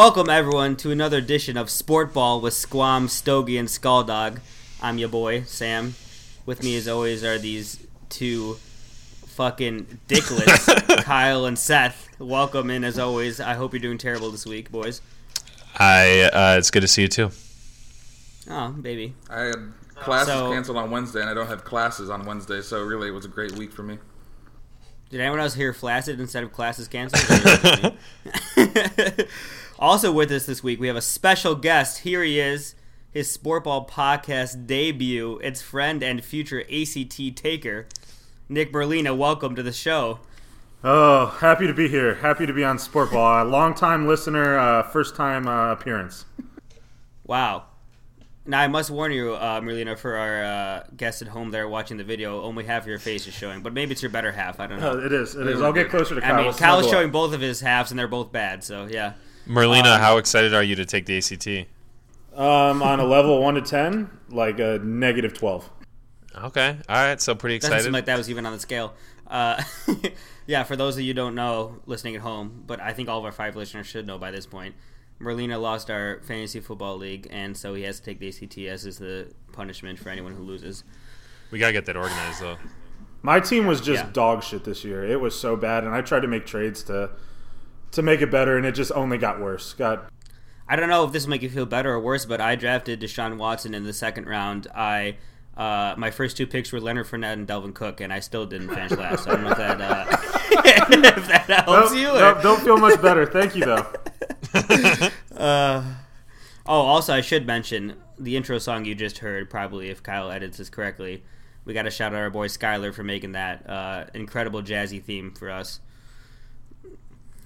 Welcome everyone to another edition of Sportball with Squam, Stogie, and Skulldog. I'm your boy Sam. With me, as always, are these two fucking dicklets, Kyle and Seth. Welcome in, as always. I hope you're doing terrible this week, boys. I uh, it's good to see you too. Oh, baby. I had classes So- canceled on Wednesday, and I don't have classes on Wednesday, so really it was a great week for me. Did anyone else hear flaccid instead of classes canceled? also with us this week, we have a special guest. Here he is, his Sportball podcast debut. It's friend and future ACT taker, Nick Berlina. Welcome to the show. Oh, happy to be here. Happy to be on Sportball. A long time listener, uh, first time uh, appearance. Wow. Now I must warn you, uh, Merlina, for our uh, guests at home there watching the video, only half of your face is showing, but maybe it's your better half. I don't Uh, know. it is. It is. I'll get closer to Kyle. I mean, Kyle's showing both of his halves, and they're both bad. So yeah. Merlina, Um, how excited are you to take the ACT? Um, on a level one to ten, like a negative twelve. Okay, all right, so pretty Doesn't excited. seem like that was even on the scale. Uh, yeah, for those of you who don't know, listening at home, but I think all of our five listeners should know by this point. Merlina lost our fantasy football league, and so he has to take the ACT as is the punishment for anyone who loses. we gotta get that organized though. My team was just Yeah. dog shit this year. It was so bad, and I tried to make trades to to make it better, and it just only got worse. Got I don't know if this will make you feel better or worse, but I drafted Deshaun Watson in the second round. I uh, my first two picks were Leonard Fournette and Dalvin Cook, and I still didn't finish last. So I don't know if that uh, if that helps Nope, you. nope, don't feel much better. Thank you though. uh, oh, also I should mention the intro song you just heard. Probably if Kyle edits this correctly, we got to shout out our boy Skylar for making that uh, incredible jazzy theme for us.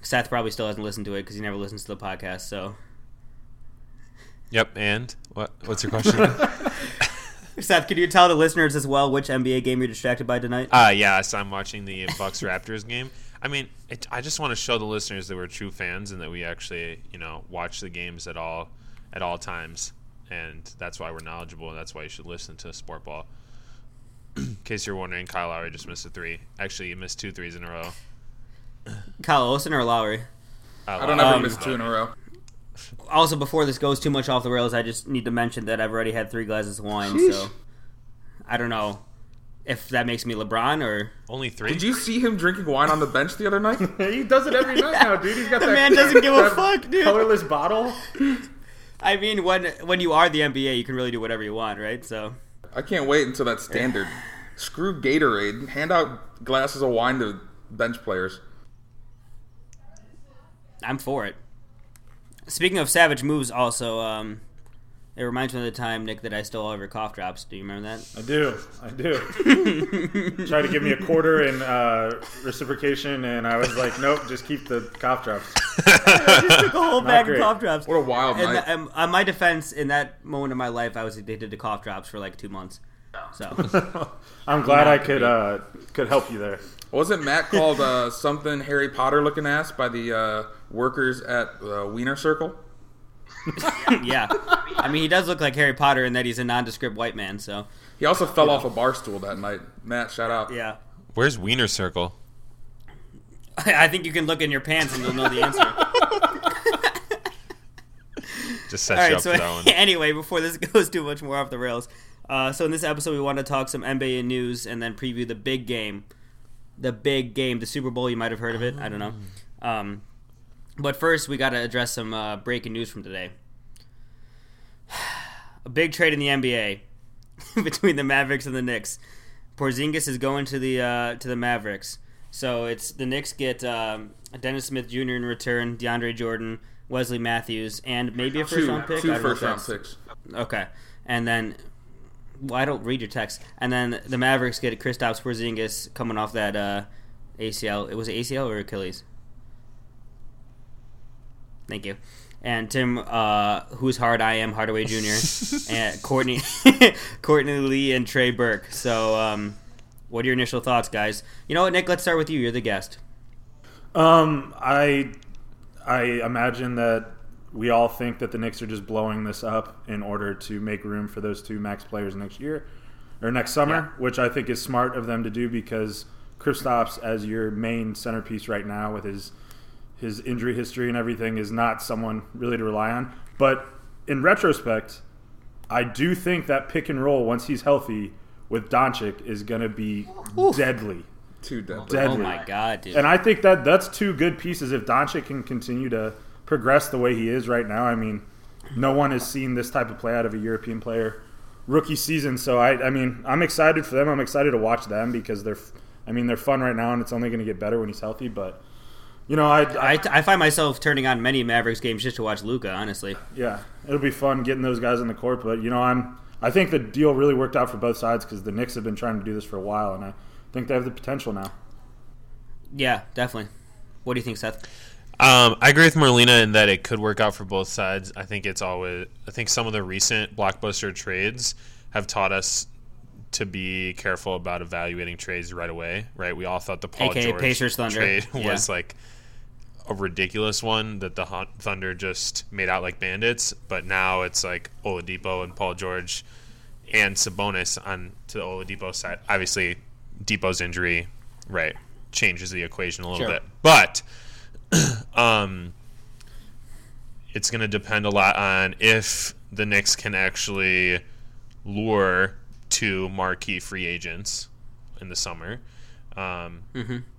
Seth probably still hasn't listened to it because he never listens to the podcast. So Yep, and what? What's your question? Seth, could you tell the listeners as well which NBA game you're distracted by tonight? uh yeah, so I'm watching the Bucks Raptors game. I mean, it, I just want to show the listeners that we're true fans and that we actually, you know, watch the games at all at all times, and that's why we're knowledgeable. and That's why you should listen to Sport Ball. In case you're wondering, Kyle Lowry just missed a three. Actually, he missed two threes in a row. Kyle Olsen or Lowry? I don't ever Um, miss two in a row. Also, before this goes too much off the rails, I just need to mention that I've already had three glasses of wine, so I don't know if that makes me LeBron or Only three. Did you see him drinking wine on the bench the other night? he does it every night now, dude. He's got The that man doesn't give a fuck, dude. Colorless bottle. I mean, when when you are the NBA, you can really do whatever you want, right? So I can't wait until that's standard. Screw Gatorade. Hand out glasses of wine to bench players. I'm for it. Speaking of savage moves, also, um, it reminds me of the time, Nick, that I stole all of your cough drops. Do you remember that? I do. I do. Try to give me a quarter in uh, reciprocation, and I was like, nope, just keep the cough drops. I just took a whole bag of cough drops. What a wild And, night. and on my defense, in that moment of my life, I was addicted to cough drops for like two months. So I'm glad I could uh, could help you there. Wasn't Matt called uh, something Harry Potter looking ass by the uh, workers at uh, Wiener Circle? yeah, I mean, he does look like Harry Potter in that he's a nondescript white man. So He also fell off a bar stool that night. Matt, shout out. yeah, Where's Wiener Circle? I think you can look in your pants and you'll know the answer. Just set All you up So for that one. anyway, before this goes too much more off the rails, uh, so in this episode we want to talk some NBA news and then preview the big game, the big game, the Super Bowl. You might have heard of it. I don't know. Um, but first, we got to address some uh, breaking news from today. A big trade in the NBA between the Mavericks and the Knicks. Porzingis is going to the uh, to the Mavericks. So it's the Knicks get um, Dennis Smith Jr. in return, DeAndre Jordan, Wesley Matthews, and maybe a first Two, round pick. Two don't know if first round picks. Okay, and then well, I don't read your text. And then the Mavericks get Kristaps Porzingis coming off that uh, ACL. It was ACL or Achilles. Thank you. And Tim, uh, who's hard I am Hardaway Jr. and Courtney, Courtney Lee and Trey Burke. So, um, what are your initial thoughts, guys? You know what, Nick? Let's start with you. You're the guest. Um, I I imagine that we all think that the Knicks are just blowing this up in order to make room for those two max players next year or next summer, which I think is smart of them to do because Kristaps as your main centerpiece right now with his his injury history and everything is not someone really to rely on. But in retrospect, I do think that pick and roll once he's healthy with Doncic is going to be deadly. Too deadly. Deadly. Oh my god, dude. And I think that that's two good pieces. If Doncic can continue to progress the way he is right now, I mean, no one has seen this type of play out of a European player rookie season. So I, I mean, I'm excited for them. I'm excited to watch them because they're, I mean, they're fun right now, and it's only going to get better when he's healthy. But you know, I, I, I, I find myself turning on many Mavericks games just to watch Luka. Honestly, yeah, it'll be fun getting those guys on the court. But you know, I'm, I think the deal really worked out for both sides because the Knicks have been trying to do this for a while, and I think they have the potential now. yeah, definitely. What do you think, Seth? Um, I agree with Marlena in that it could work out for both sides. I think it's always. I think some of the recent blockbuster trades have taught us to be careful about evaluating trades right away. Right? We all thought the Paul AKA George Pacers Thunder. trade Yeah. was like a ridiculous one that the Hun- Thunder just made out like bandits. But now it's like Oladipo and Paul George and Sabonis on to the Oladipo side. Obviously, Dipo's injury, right, changes the equation a little Sure. bit, but um, it's going to depend a lot on if the Knicks can actually lure two marquee free agents in the summer. Um,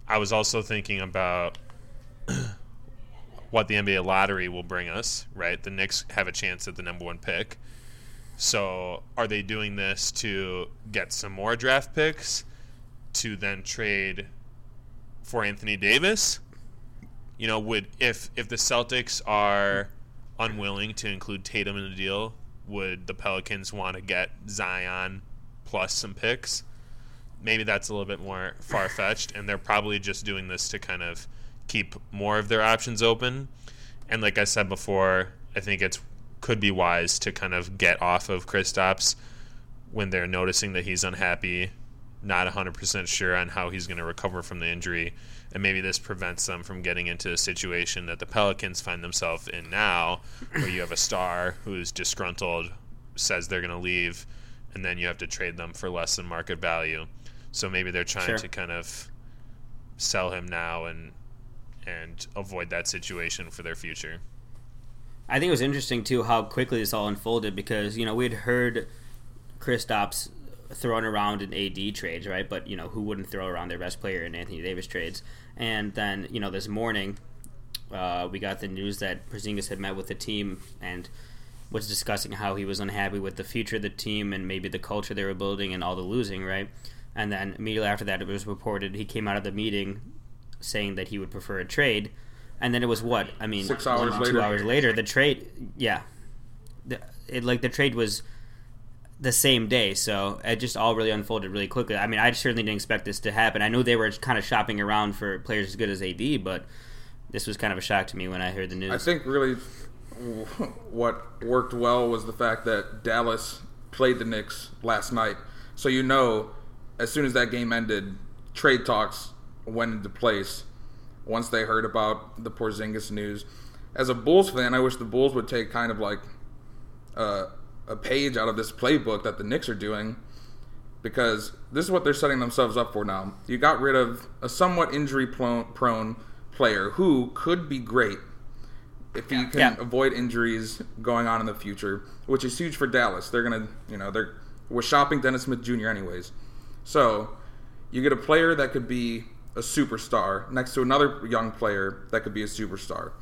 I was also thinking about what the NBA lottery will bring us. Right, the Knicks have a chance at the number one pick. So, are they doing this to get some more draft picks to then trade for Anthony Davis? You know, would if if the Celtics are unwilling to include Tatum in the deal, would the Pelicans want to get Zion plus some picks? Maybe that's a little bit more far fetched, and they're probably just doing this to kind of keep more of their options open. And like I said before, I think it's could be wise to kind of get off of Kristaps when they're noticing that he's unhappy, not 100% sure on how he's going to recover from the injury. And maybe this prevents them from getting into a situation that the Pelicans find themselves in now, where you have a star who's disgruntled, says they're going to leave, and then you have to trade them for less than market value. So maybe they're trying Sure. to kind of sell him now and and avoid that situation for their future. I think it was interesting too how quickly this all unfolded because you know we had heard Kristaps thrown around in AD trades, right? But you know who wouldn't throw around their best player in Anthony Davis trades? And then you know this morning uh, we got the news that Porzingis had met with the team and was discussing how he was unhappy with the future of the team and maybe the culture they were building and all the losing, right? And then immediately after that, it was reported he came out of the meeting saying that he would prefer a trade. And then it was what? I mean, Six hours later. two hours later, the trade, yeah, the, it like the trade was the same day, so it just all really unfolded really quickly. I mean, I certainly didn't expect this to happen. I knew they were kind of shopping around for players as good as AD, but this was kind of a shock to me when I heard the news. I think really what worked well was the fact that Dallas played the Knicks last night. So you know, as soon as that game ended, trade talks went into place once they heard about the Porzingis news. As a Bulls fan, I wish the Bulls would take kind of like uh, a page out of this playbook that the Knicks are doing because this is what they're setting themselves up for now. You got rid of a somewhat injury prone player who could be great if he can Yeah. avoid injuries going on in the future, which is huge for Dallas. They're gonna, you know, they're we're shopping Dennis Smith Jr. anyways. So you get a player that could be a superstar next to another young player that could be a superstar.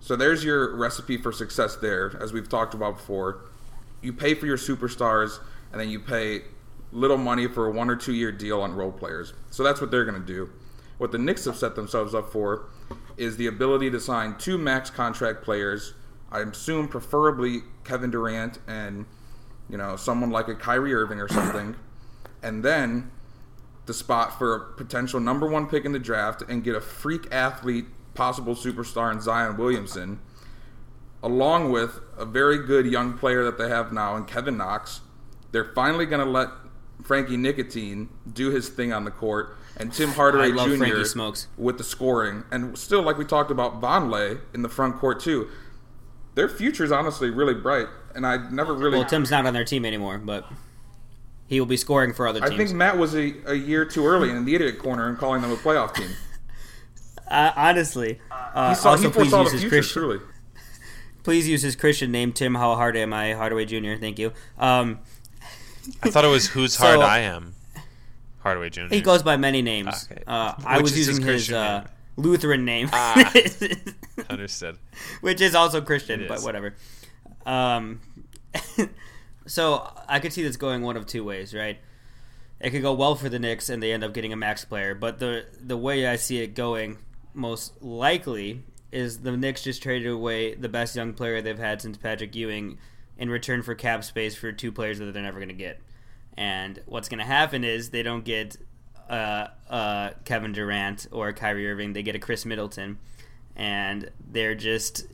So there's your recipe for success there, as we've talked about before. You pay for your superstars, and then you pay little money for a one or two year deal on role players. So that's what they're going to do. What the Knicks have set themselves up for is the ability to sign two max contract players. I assume preferably Kevin Durant and you know someone like a Kyrie Irving or something, and then the spot for a potential number one pick in the draft and get a freak athlete, possible superstar in Zion Williamson, along with a very good young player that they have now in Kevin Knox. They're finally going to let Frankie Nicotine do his thing on the court, and Tim Hardaway Jr. Smokes. with the scoring, and still like we talked about Vonleh in the front court too. Their future is honestly really bright, and I never really. well, Tim's not on their team anymore, but he will be scoring for other teams. I think Matt was a, a year too early in the idiot corner and calling them a playoff team. Uh, honestly, Uh, he saw also, he please foresaw use his future. Christian. Truly, Please use his Christian name, Tim. How hard am I, Hardaway Jr. Thank you. Um, I thought it was whose hard So- I am. Hardaway Jr. he goes by many names. Okay. Uh, I was is his using his, Christian uh, name? Lutheran name, Ah. Understood. which is also Christian, It but is. whatever. Um, so I could see this going one of two ways, right? It could go well for the Knicks, and they end up getting a max player. But the the way I see it going, most likely, is the Knicks just traded away the best young player they've had since Patrick Ewing, in return for cap space for two players that they're never going to get. And what's going to happen is they don't get uh, uh, Kevin Durant or Kyrie Irving; they get a Khris Middleton, and they're just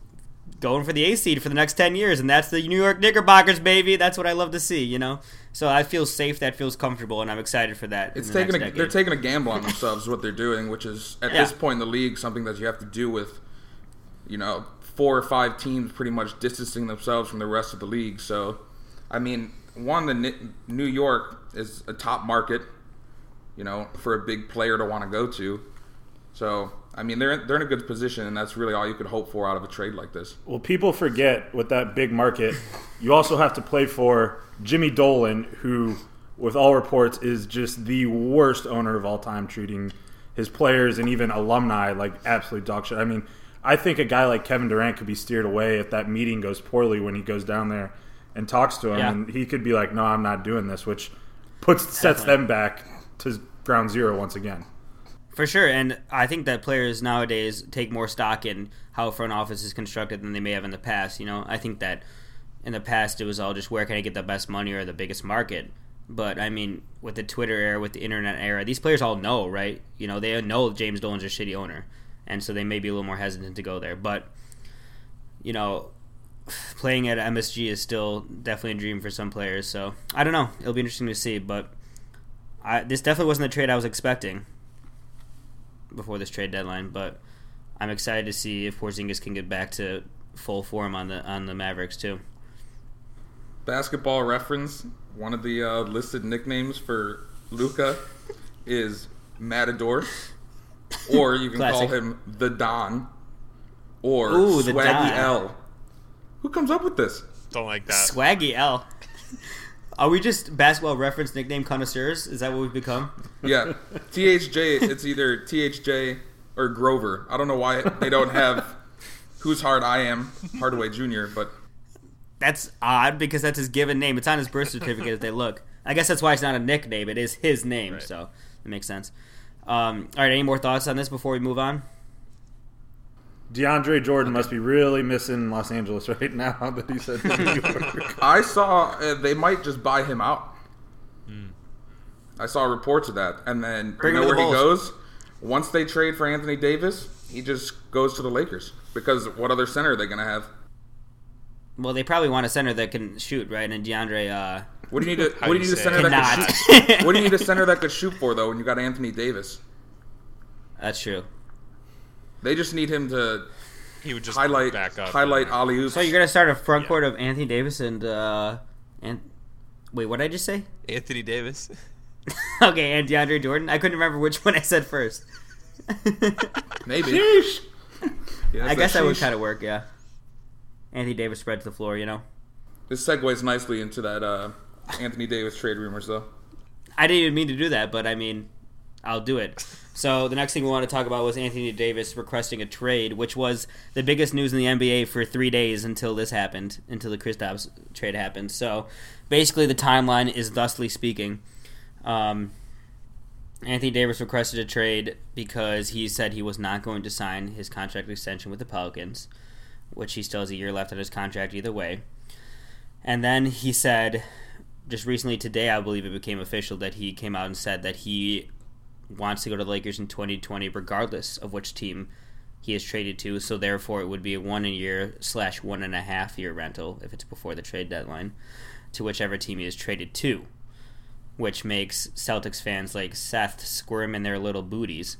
going for the A seed for the next 10 years, and that's the New York Knickerbockers, baby. That's what I love to see, you know? So I feel safe, that feels comfortable, and I'm excited for that. in it's taking a, they're taking a gamble on themselves. is what they're doing, which is at Yeah. this point in the league something that you have to do with, you know, four or five teams pretty much distancing themselves from the rest of the league. So, I mean, one, the New York is a top market, you know, for a big player to want to go to. So, I mean, they're they're in a good position, and that's really all you could hope for out of a trade like this. Well, people forget with that big market, you also have to play for Jimmy Dolan, who, with all reports, is just the worst owner of all time, treating his players and even alumni like absolute dog shit. I mean, I think a guy like Kevin Durant could be steered away if that meeting goes poorly when he goes down there and talks to him, Yeah. and he could be like, "No, I'm not doing this," which puts sets Definitely. them back to ground zero once again. For sure, and I think that players nowadays take more stock in how front office is constructed than they may have in the past. You know, I think that in the past it was all just where can I get the best money or the biggest market. But I mean, with the Twitter era, with the internet era, these players all know, right? You know, they know James Dolan's a shitty owner, and so they may be a little more hesitant to go there. But you know, playing at MSG is still definitely a dream for some players. So I don't know. It'll be interesting to see. But I, this definitely wasn't the trade I was expecting before this trade deadline. But I'm excited to see if Porzingis can get back to full form on the on the Mavericks too. Basketball reference. One of the uh, listed nicknames for Luka is Matador, or you can call him the Don, or Ooh, the Swaggy Don. L. Who comes up with this? Don't like that. Swaggy L. Are we just basketball reference nickname connoisseurs? Is that what we've become? Yeah, THJ. It's either THJ or Grover. I don't know why they don't have who's hard I am Hardaway Jr. But That's odd because that's his given name. It's on his birth certificate if they look. I guess that's why it's not a nickname. It is his name, Right. so it makes sense. Um, all right, any more thoughts on this before we move on? DeAndre Jordan must be really missing Los Angeles right now that he said New York. I saw uh, they might just buy him out. I saw reports of that, and then Bring you know where the he goes. Once they trade for Anthony Davis, he just goes to the Lakers because what other center are they going to have? Well, they probably want a center that can shoot, right? And DeAndre, uh, What do you need? To, what do do you you need a center it? that cannot. could shoot? What do you need a center that could shoot for though? When you got Anthony Davis, That's true. They just need him to He would just highlight back up. highlight and- alley oops. So you're gonna start a front court of Anthony Davis and uh, and wait, what did I just say? Anthony Davis. okay, and DeAndre Jordan. I couldn't remember which one I said first. Maybe. Sheesh. Yeah, I that's guess that would kind of work, yeah. Anthony Davis spreads the floor, you know. This segues nicely into that uh, Anthony Davis trade rumors, though. I didn't even mean to do that, but I mean, I'll do it. So the next thing we want to talk about was Anthony Davis requesting a trade, which was the biggest news in the NBA for three days until this happened, until the Kristaps trade happened. So basically, the timeline is thusly speaking. Um, Anthony Davis requested a trade because he said he was not going to sign his contract extension with the Pelicans, which he still has a year left on his contract either way. And then he said, just recently today, I believe it became official that he came out and said that he wants to go to the Lakers in 2020, regardless of which team he is traded to. So therefore, it would be a one a year slash one and a half year rental if it's before the trade deadline to whichever team he is traded to, which makes Celtics fans like Seth squirm in their little booties.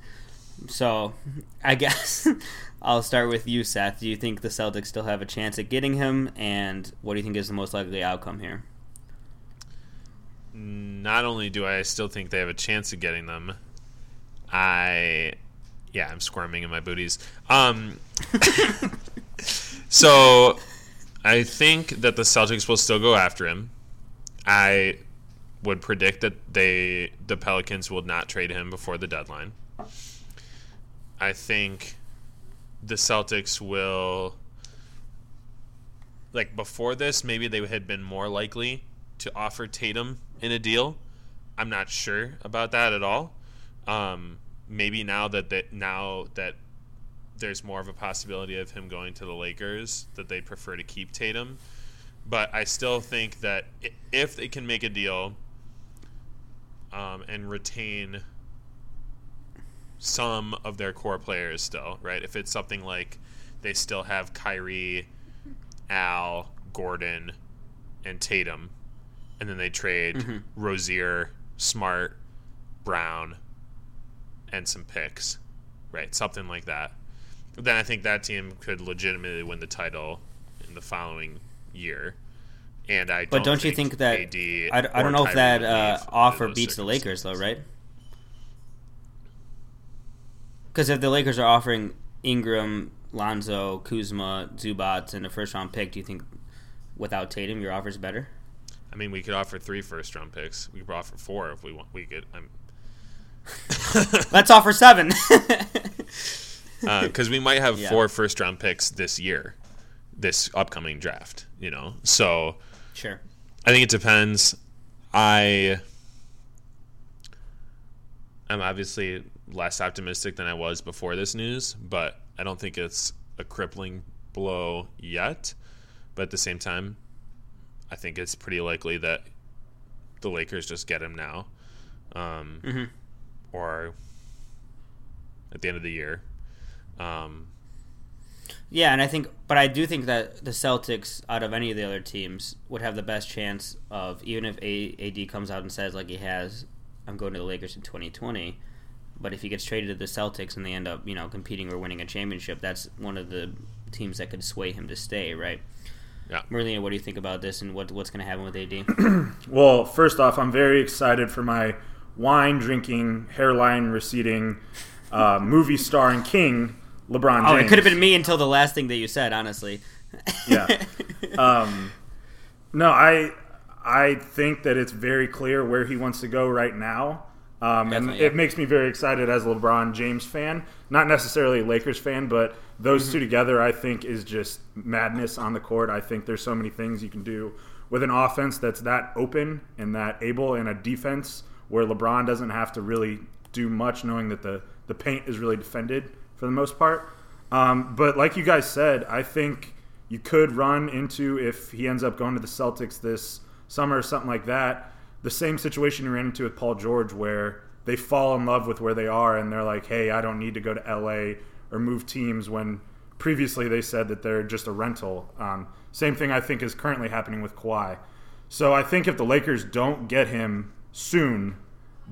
So, I guess I'll start with you, Seth. Do you think the Celtics still have a chance at getting him, and what do you think is the most likely outcome here? Not only do I still think they have a chance of getting them, I Yeah, I'm squirming in my booties. Um, so I think that the Celtics will still go after him. I would predict that they the Pelicans will not trade him before the deadline. I think the Celtics will like before this maybe they had been more likely to offer Tatum in a deal. I'm not sure about that at all. Um, maybe now that that now that there's more of a possibility of him going to the Lakers that they prefer to keep Tatum. But I still think that if they can make a deal um, and retain some of their core players still, right? If it's something like they still have Kyrie, Al, Gordon, and Tatum, and then they trade Mm-hmm. Rozier, Smart, Brown, and some picks, right? Something like that. Then I think that team could legitimately win the title in the following year. And I But don't you think that AD I, I don't know if that uh, offer beats the Lakers though, right? Because if the Lakers are offering Ingram, Lonzo, Kuzma, Zubac, and a first round pick, do you think without Tatum your offer is better? I mean, we could offer three first round picks. We could offer four if we want. We could. I'm Let's offer seven. because we might have Yeah. four first round picks this year, this upcoming draft. You know, so sure. I think it depends. I I'm obviously less optimistic than I was before this news, but I don't think it's a crippling blow yet. But at the same time, I think it's pretty likely that the Lakers just get him now, um, Mm-hmm. Or at the end of the year. Um, Yeah, and I think, but I do think that the Celtics, out of any of the other teams, would have the best chance of even if A- AD comes out and says like he has, I'm going to the Lakers in 2020. But if he gets traded to the Celtics and they end up, you know, competing or winning a championship, that's one of the teams that could sway him to stay, right? Yeah. Merlina, what do you think about this and what what's going to happen with AD? Well, first off, I'm very excited for my wine drinking, hairline receding, uh, movie starring king, LeBron James. oh, it could have been me until the last thing that you said, honestly. Yeah. Um, no, I I think that it's very clear where he wants to go right now. Um, and it makes me very excited as a LeBron James fan. Not necessarily a Lakers fan, but those Mm-hmm. two together, I think, is just madness on the court. I think there's so many things you can do with an offense that's that open and that able, and a defense where LeBron doesn't have to really do much, knowing that the, the paint is really defended for the most part. Um, but like you guys said, I think you could run into if he ends up going to the Celtics this summer or something like that. The same situation you ran into with Paul George, where they fall in love with where they are and they're like, "Hey, I don't need to go to LA or move teams." When previously they said that they're just a rental. Um, same thing I think is currently happening with Kawhi. So I think if the Lakers don't get him soon,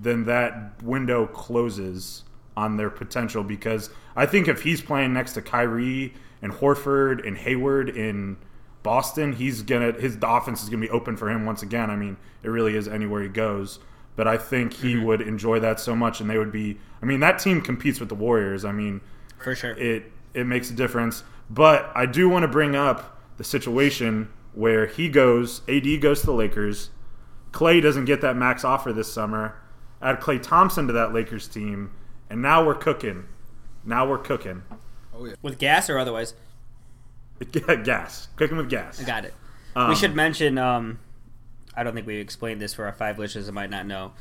then that window closes on their potential because I think if he's playing next to Kyrie and Horford and Hayward in Boston, he's gonna his offense is gonna be open for him once again. I mean, it really is anywhere he goes. But I think he mm-hmm. would enjoy that so much, and they would be. I mean, that team competes with the Warriors. I mean, For sure. it it makes a difference. But I do want to bring up the situation where he goes, AD goes to the Lakers. Klay doesn't get that max offer this summer. Add Klay Thompson to that Lakers team, and now we're cooking. Now we're cooking. Oh yeah. with gas or otherwise? gas, cooking with gas. I got it. Um, we should mention. Um, I don't think we explained this for our five listeners that might not know.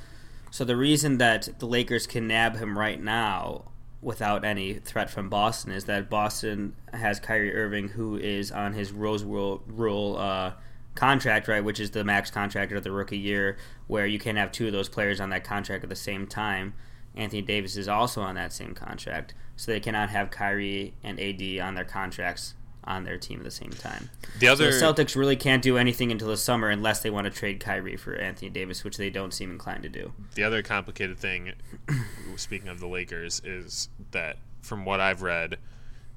So the reason that the Lakers can nab him right now without any threat from Boston is that Boston has Kyrie Irving, who is on his Rose Rule, rule uh, contract, right, which is the max contract of the rookie year, where you can't have two of those players on that contract at the same time. Anthony Davis is also on that same contract, so they cannot have Kyrie and AD on their contracts on their team at the same time. the So other the Celtics really can't do anything until the summer unless they want to trade Kyrie for Anthony Davis, which they don't seem inclined to do. the other complicated thing, speaking of the Lakers, is that from what I've read,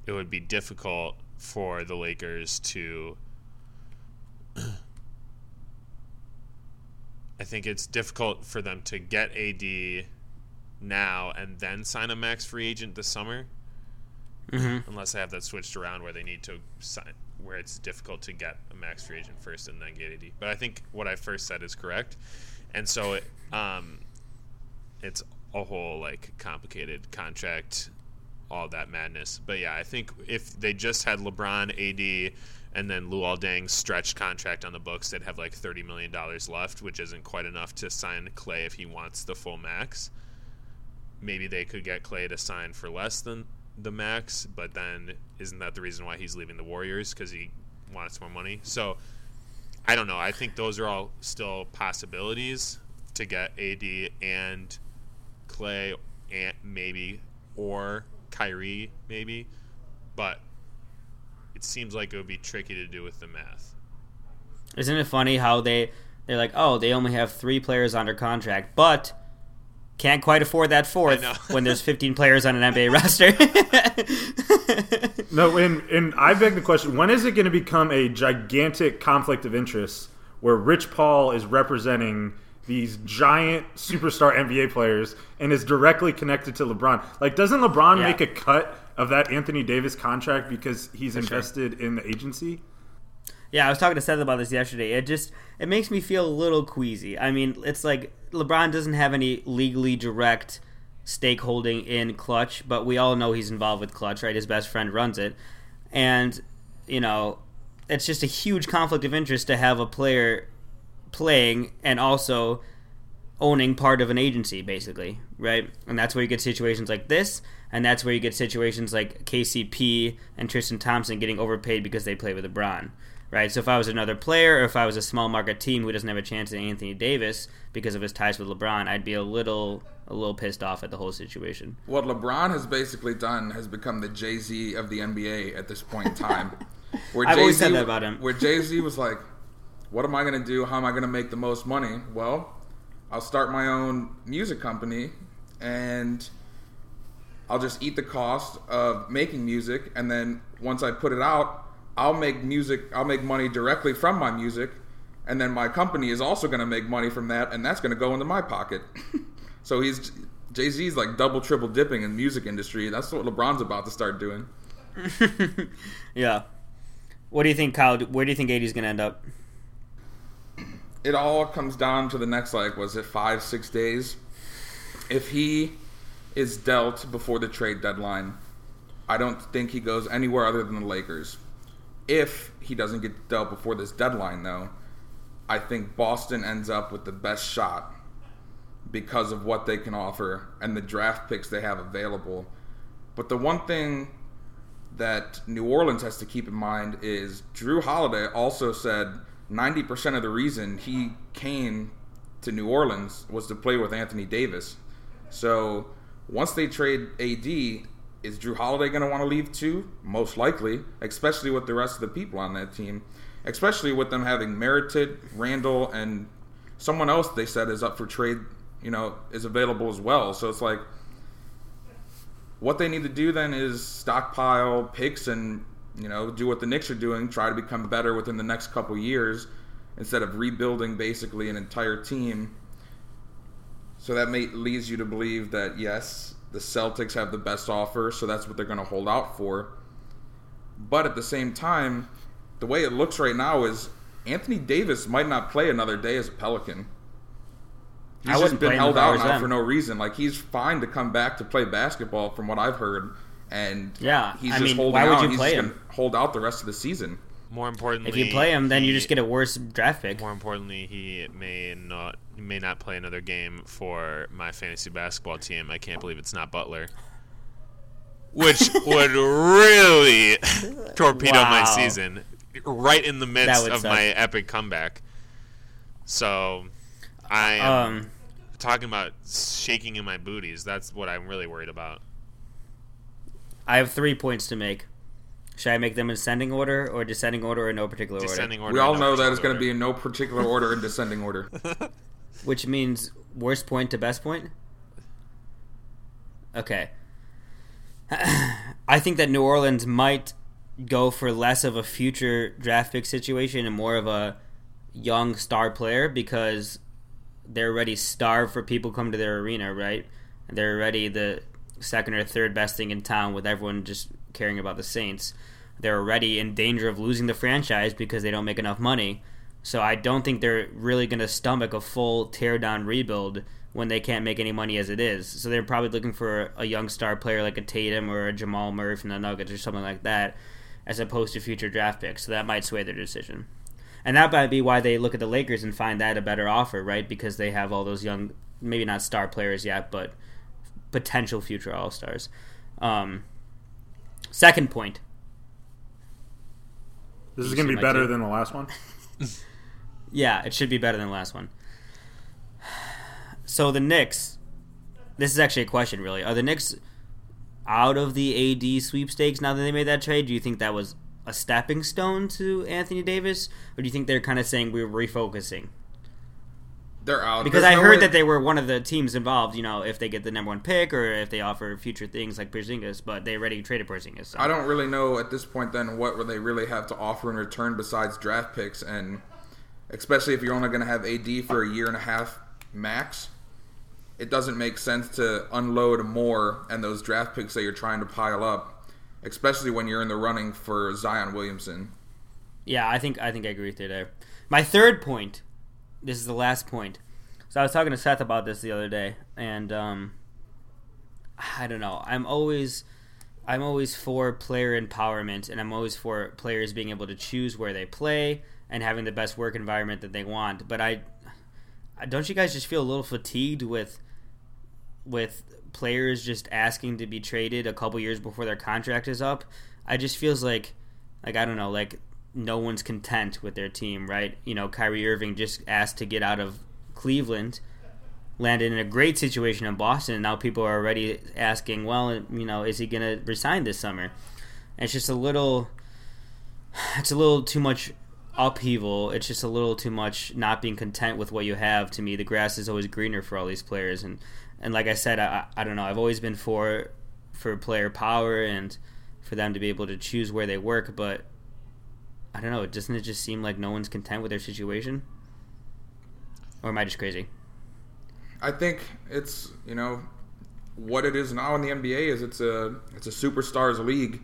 it would be difficult for the Lakers to. I think it's difficult for them to get AD now and then sign a max free agent this summer. Mm-hmm. Unless they have that switched around where they need to sign, where it's difficult to get a max free agent first and then get AD. But I think what I first said is correct, and so it, um, it's a whole like complicated contract, all that madness. But yeah, I think if they just had LeBron, AD, and then Luol Deng's stretched contract on the books, they'd have like thirty million dollars left, which isn't quite enough to sign Klay if he wants the full max. Maybe they could get Klay to sign for less than the max, but then isn't that the reason why he's leaving the Warriors because he wants more money? So I don't know. I think those are all still possibilities to get AD and Klay and maybe or Kyrie maybe, but it seems like it would be tricky to do with the math. Isn't it funny how they they're like, oh, they only have three players under contract, but can't quite afford that fourth when there's 15 players on an NBA roster. No, and and I beg the question: When is it going to become a gigantic conflict of interest where Rich Paul is representing these giant superstar NBA players and is directly connected to LeBron? Like, doesn't LeBron Yeah. make a cut of that Anthony Davis contract because he's invested in the agency? Yeah, I was talking to Seth about this yesterday. It just it makes me feel a little queasy. I mean, it's like LeBron doesn't have any legally direct stakeholding in Klutch, but we all know he's involved with Klutch, right? His best friend runs it. And, you know, it's just a huge conflict of interest to have a player playing and also owning part of an agency, basically, right? And that's where you get situations like this, and that's where you get situations like KCP and Tristan Thompson getting overpaid because they play with LeBron, right? So if I was another player, or if I was a small market team who doesn't have a chance at Anthony Davis because of his ties with LeBron, I'd be a little, a little pissed off at the whole situation. What LeBron has basically done has become the Jay Z of the NBA at this point in time. Where I've always Jay-Z said that about him. Where Jay Z was like, "What am I going to do? How am I going to make the most money?" Well, I'll start my own music company, and I'll just eat the cost of making music, and then once I put it out, I'll make music. I'll make money directly from my music, and then my company is also going to make money from that, and that's going to go into my pocket. so he's Jay Z's like double, triple dipping in the music industry. That's what LeBron's about to start doing. Yeah. What do you think, Kyle? Where do you think AD's going to end up? it all comes down to the next like was it five six days if he is dealt before the trade deadline i don't think he goes anywhere other than the lakers if he doesn't get dealt before this deadline though i think boston ends up with the best shot because of what they can offer and the draft picks they have available but the one thing that New Orleans has to keep in mind is Jrue Holiday also said 90% of the reason he came to New Orleans was to play with Anthony Davis. So once they trade AD, is Jrue Holiday going to want to leave too? Most likely, especially with the rest of the people on that team, especially with them having Mirotic, Randle, and someone else they said is up for trade, you know, is available as well. So it's like what they need to do then is stockpile picks and you know do what the Knicks are doing, try to become better within the next couple years instead of rebuilding basically an entire team. So that may leads you to believe that yes, the Celtics have the best offer, so that's what they're going to hold out for. But at the same time, the way it looks right now is Anthony Davis might not play another day as a Pelican. He's I just been held out now them. for no reason. Like he's fine to come back to play basketball, from what I've heard. And Yeah, he's I just mean, holding why would out. you he's play him? gonna hold out the rest of the season. More importantly, If you play him, then you just get a worse draft pick. More importantly, he may not he may not play another game for my fantasy basketball team. I can't believe it's not Butler. Which would really torpedo my season right in the midst of suck. my epic comeback. So I am Um, talking about shaking in my booties. That's what I'm really worried about. I have three points to make. Should I make them in ascending order or descending order or no particular order? Descending order. We all no know that it's going to be in no particular order in descending order. order? Which means worst point to best point? Okay. I think that New Orleans might go for less of a future draft pick situation and more of a young star player because they're already starved for people come to their arena, right? They're already the second or third best thing in town with everyone just caring about the Saints. They're already in danger of losing the franchise because they don't make enough money. So I don't think they're really going to stomach a full tear down rebuild when they can't make any money as it is. So they're probably looking for a young star player like a Tatum or a Jamal Murray from the Nuggets or something like that, as opposed to future draft picks. So that might sway their decision. And that might be why they look at the Lakers and find that a better offer, right? Because they have all those young, maybe not star players yet, but potential future All Stars. Um, second point. This is going to be better than the last one. Yeah, it should be better than the last one. So the Knicks. This is actually a question, really. Are the Knicks out of the AD sweepstakes now that they made that trade? Do you think that was a stepping stone to Anthony Davis, or do you think they're kind of saying we're refocusing? They're out Because There's I no heard way- that they were one of the teams involved. You know, if they get the number one pick, or if they offer future things like Porzingis, but they already traded Porzingis. So. I don't really know at this point then what would they really have to offer in return besides draft picks and especially if you're only going to have AD for a year and a half max. It doesn't make sense to unload more and those draft picks that you're trying to pile up, especially when you're in the running for Zion Williamson. Yeah, I think I think I agree with you there. My third point. This is the last point. So I was talking to Seth about this the other day, and um, I don't know. I'm always I'm always for player empowerment, and I'm always for players being able to choose where they play and having the best work environment that they want. But I don't you guys just feel a little fatigued with with players just asking to be traded a couple years before their contract is up? I just feels like like I don't know, like no one's content with their team, right? You know, Kyrie Irving just asked to get out of Cleveland, landed in a great situation in Boston, and now people are already asking, well, you know, is he going to resign this summer? And it's just a little, it's a little too much upheaval. It's just a little too much not being content with what you have. To me, the grass is always greener for all these players, and and like I said, I I don't know. I've always been for for player power and for them to be able to choose where they work, but I don't know. Doesn't it just seem like no one's content with their situation? Or am I just crazy? I think it's you know what it is now in the NBA is it's a it's a superstars league,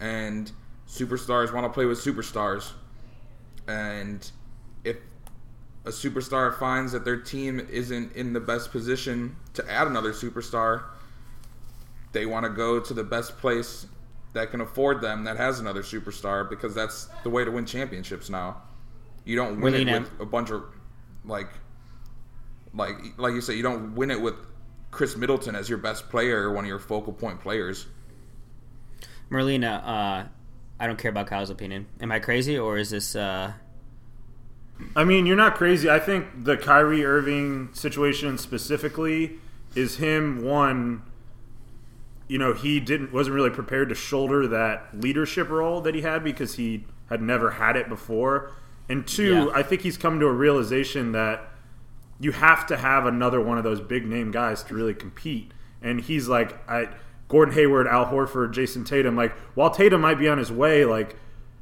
and superstars want to play with superstars, and if a superstar finds that their team isn't in the best position to add another superstar, they want to go to the best place that can afford them that has another superstar because that's the way to win championships now. You don't win Melina. it with a bunch of like like like you said, you don't win it with Khris Middleton as your best player or one of your focal point players. Merlina, uh, I don't care about Kyle's opinion. Am I crazy or is this uh I mean, you're not crazy. I think the Kyrie Irving situation specifically is him one. You know, he didn't wasn't really prepared to shoulder that leadership role that he had because he had never had it before. And two, Yeah. I think he's come to a realization that you have to have another one of those big name guys to really compete. And he's like, I Gordon Hayward, Al Horford, Jayson Tatum. Like, while Tatum might be on his way, like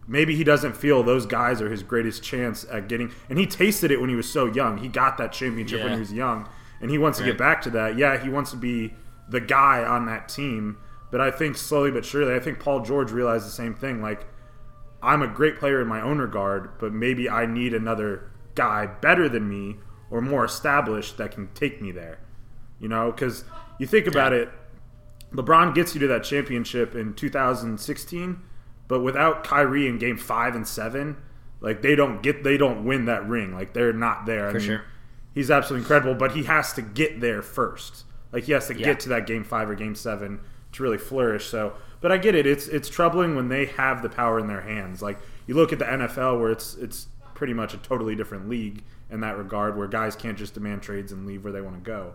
maybe he doesn't feel those guys are his greatest chance at getting. And he tasted it when he was so young. He got that championship when he was young, and he wants to get back to that. Yeah, he wants to be the guy on that team. But I think slowly but surely, I think Paul George realized the same thing. Like, I'm a great player in my own regard, but maybe I need another guy better than me or more established that can take me there. You know, because you think about it, LeBron gets you to that championship in 2016, but without Kyrie in Game Five and Seven, like they don't get, they don't win that ring. Like they're not there. I For mean, sure. He's absolutely incredible, but he has to get there first. Like he has to Yeah. get to that Game Five or Game Seven to really flourish. So, but I get it. It's it's troubling when they have the power in their hands. Like you look at the NFL, where it's it's pretty much a totally different league in that regard, where guys can't just demand trades and leave where they want to go.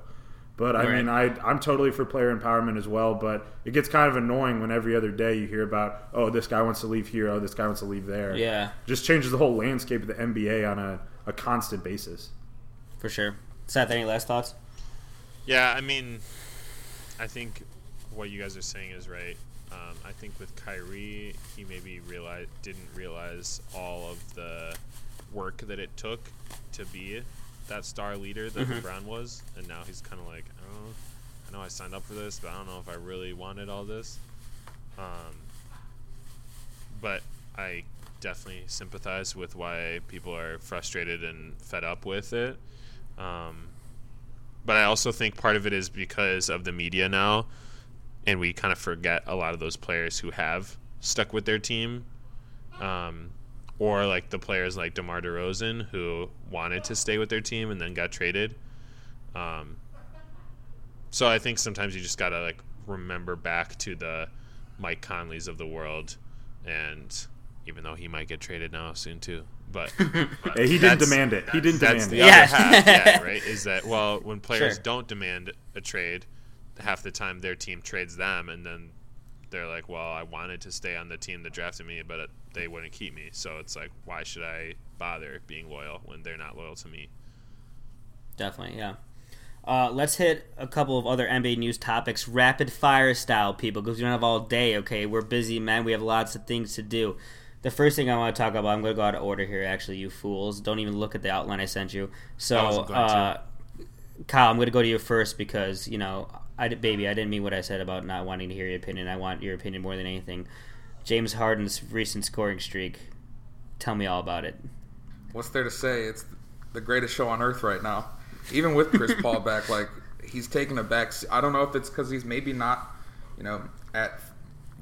But I Right. mean, I I'm totally for player empowerment as well. But it gets kind of annoying when every other day you hear about, oh, this guy wants to leave here, oh, this guy wants to leave there. Yeah, just changes the whole landscape of the NBA on a, a constant basis. for sure. Seth, any last thoughts? Yeah, I mean, I think what you guys are saying is right. Um, I think with Kyrie, he maybe realize didn't realize all of the work that it took to be that star leader that Mhm. LeBron was, and now he's kind of like, oh, I know I signed up for this, but I don't know if I really wanted all this. Um, but I definitely sympathize with why people are frustrated and fed up with it. Um, but I also think part of it is because of the media now, and we kind of forget a lot of those players who have stuck with their team. Um, or like the players like DeMar DeRozan who wanted to stay with their team and then got traded. Um, so I think sometimes you just gotta like remember back to the Mike Conleys of the world, and even though he might get traded now soon too, but, but Hey, he didn't demand it. He didn't That's demand the it. Yeah. other half, yeah, right? Is that well, when players Sure. don't demand a trade, half the time their team trades them, and then they're like, "Well, I wanted to stay on the team that drafted me, but it, they wouldn't keep me." So it's like, why should I bother being loyal when they're not loyal to me? Definitely, yeah. Uh, let's hit a couple of other NBA news topics, rapid fire style, people, because we don't have all day. Okay, we're busy, man. We have lots of things to do. The first thing I want to talk about, I'm going to go out of order here. Actually, you fools, don't even look at the outline I sent you. So, wasn't going to. uh, Kyle, I'm going to go to you first because you know, I baby, I didn't mean what I said about not wanting to hear your opinion. I want your opinion more than anything. James Harden's recent scoring streak. Tell me all about it. What's there to say? It's the greatest show on earth right now. Even with Chris Paul back, like he's taking a back. I don't know if it's because he's maybe not, you know, at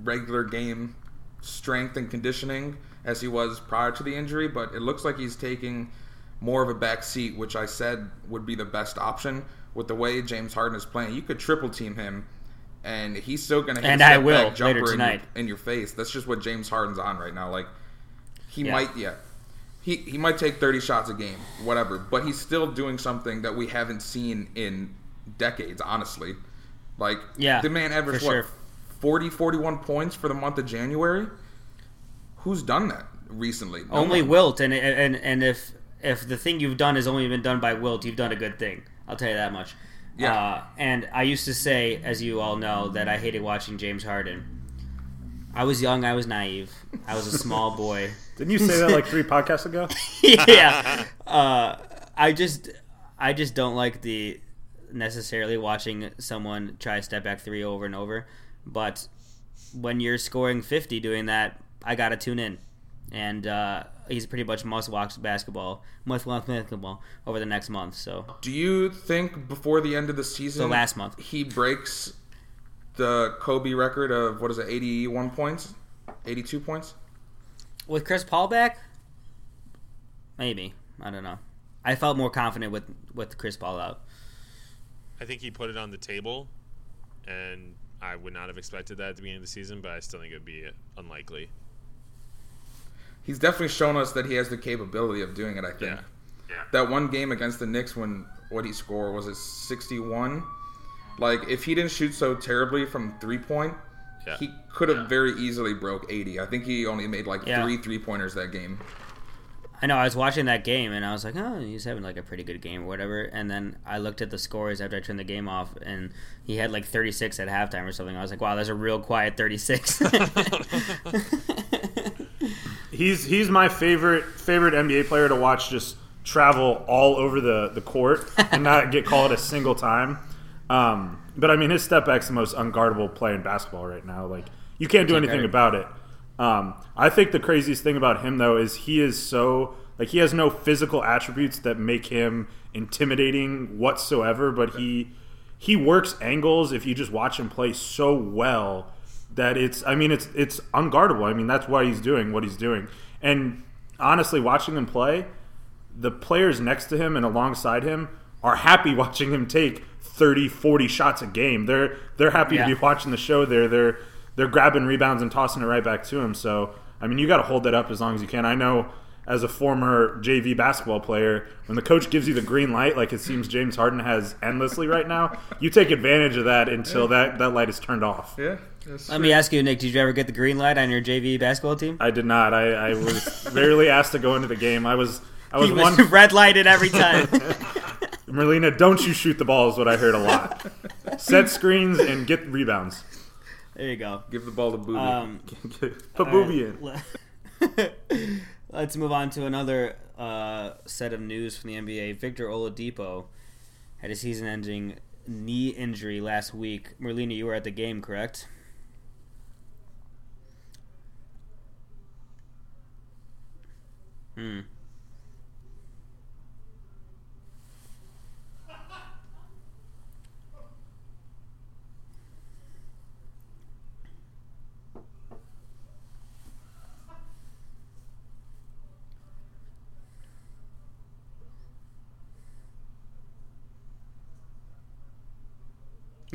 regular game strength and conditioning as he was prior to the injury, but it looks like he's taking more of a back seat, which I said would be the best option with the way James Harden is playing. You could triple team him, and he's still going to hit And I will back jumper later in your- tonight. in your face. That's just what James Harden's on right now. Like he Yeah. might, yeah, he he might take thirty shots a game, whatever, but he's still doing something that we haven't seen in decades. Honestly, like Yeah, the man averaged for what sure. 40, 41 points for the month of January. Who's done that recently? No only one. Wilt, and and and if if the thing you've done has only been done by Wilt, you've done a good thing. I'll tell you that much. Yeah. Uh, and I used to say, as you all know, that I hated watching James Harden. I was young. I was naive. I was a small boy. Didn't you say that like three podcasts ago? yeah. Uh, I just I just don't like the necessarily watching someone try a step back three over and over. But when you're scoring 50 doing that, I got to tune in. And uh, he's pretty much must watch basketball, must watch basketball over the next month. So Do you think before the end of the season, The last month. he breaks the Kobe record of what is it, eighty-one points, eighty-two points? with Chris Paul back, maybe I don't know. I felt more confident with with Chris Paul out. I think he put it on the table, and I would not have expected that at the beginning of the season, but I still think it would be unlikely. He's definitely shown us that he has the capability of doing it. I think. Yeah. Yeah. That one game against the Knicks when what he scored was it sixty-one. Like if he didn't shoot so terribly from three point, Yeah. he could have very easily broke eighty. I think he only made like Yeah. three three pointers that game. I know I was watching that game and I was like, oh, he's having like a pretty good game or whatever. And then I looked at the scores after I turned the game off, and he had like 36 at halftime or something. I was like, wow, that's a real quiet 36. He's he's my favorite favorite NBA player to watch just travel all over the, the court and not get called a single time. Um, but I mean, his step back's the most unguardable play in basketball right now. Like you can't do anything about it. Um, I think the craziest thing about him though is he is so like he has no physical attributes that make him intimidating whatsoever. But he he works angles if you just watch him play so well that it's I mean it's it's unguardable. I mean that's why he's doing what he's doing. And honestly, watching him play, the players next to him and alongside him are happy watching him take 30 40 shots a game. They're they're happy Yeah. to be watching the show there. They're they're grabbing rebounds and tossing it right back to him. So, I mean, you got to hold that up as long as you can. I know as a former JV basketball player, when the coach gives you the green light, like it seems James Harden has endlessly right now, you take advantage of that until that, that light is turned off. Yeah. that's Let me ask you, Nick, did you ever get the green light on your JV basketball team? I did not. I, I was rarely asked to go into the game. I was I was He one was red lighted every time. Merlina, don't you shoot the ball is what I heard a lot. Set screens and get rebounds. There you go. Give the ball to Booby. Um, in. in. Let's move on to another uh, set of news from the NBA. Victor Oladipo had a season-ending knee injury last week. Merlina, you were at the game, correct? Hmm.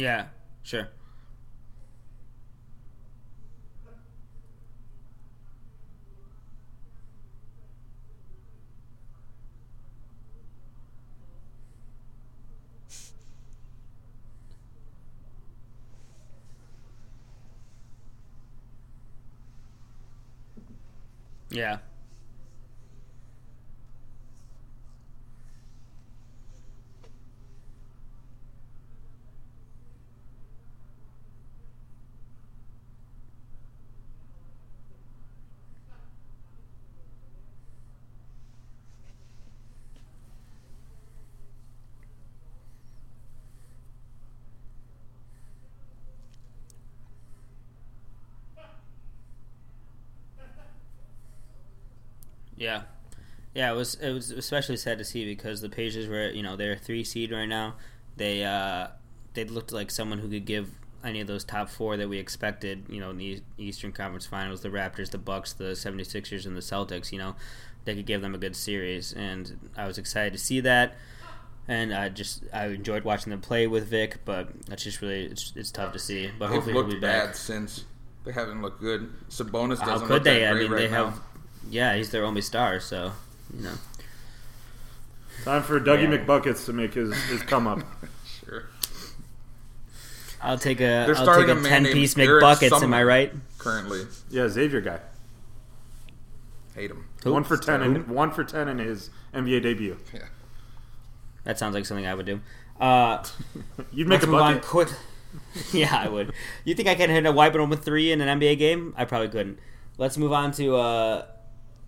Yeah, sure. Yeah. Yeah, yeah. It was it was especially sad to see because the Pacers were you know they're three seed right now. They uh they looked like someone who could give any of those top four that we expected. You know, in the Eastern Conference Finals, the Raptors, the Bucks, the 76ers, and the Celtics. You know, they could give them a good series, and I was excited to see that. And I just I enjoyed watching them play with Vic, but that's just really it's, it's tough to see. But They've hopefully he'll looked be back. bad since they haven't looked good. Sabonis doesn't How look could they? that I mean, right they now. have. Yeah, he's their only star, so you know. Time for Dougie Yeah. McBuckets to make his, his come up. Sure. I'll take a They're I'll starting take a a ten piece Eric McBuckets. Am I right? Currently, Yeah, Xavier guy. hate him. Who? One for ten in one for ten in his NBA debut. Yeah. That sounds like something I would do. Uh, You'd make let's a move on bucket. quick. yeah, I would. You think I can hit a wide open with three in an NBA game? I probably couldn't. Let's move on to uh,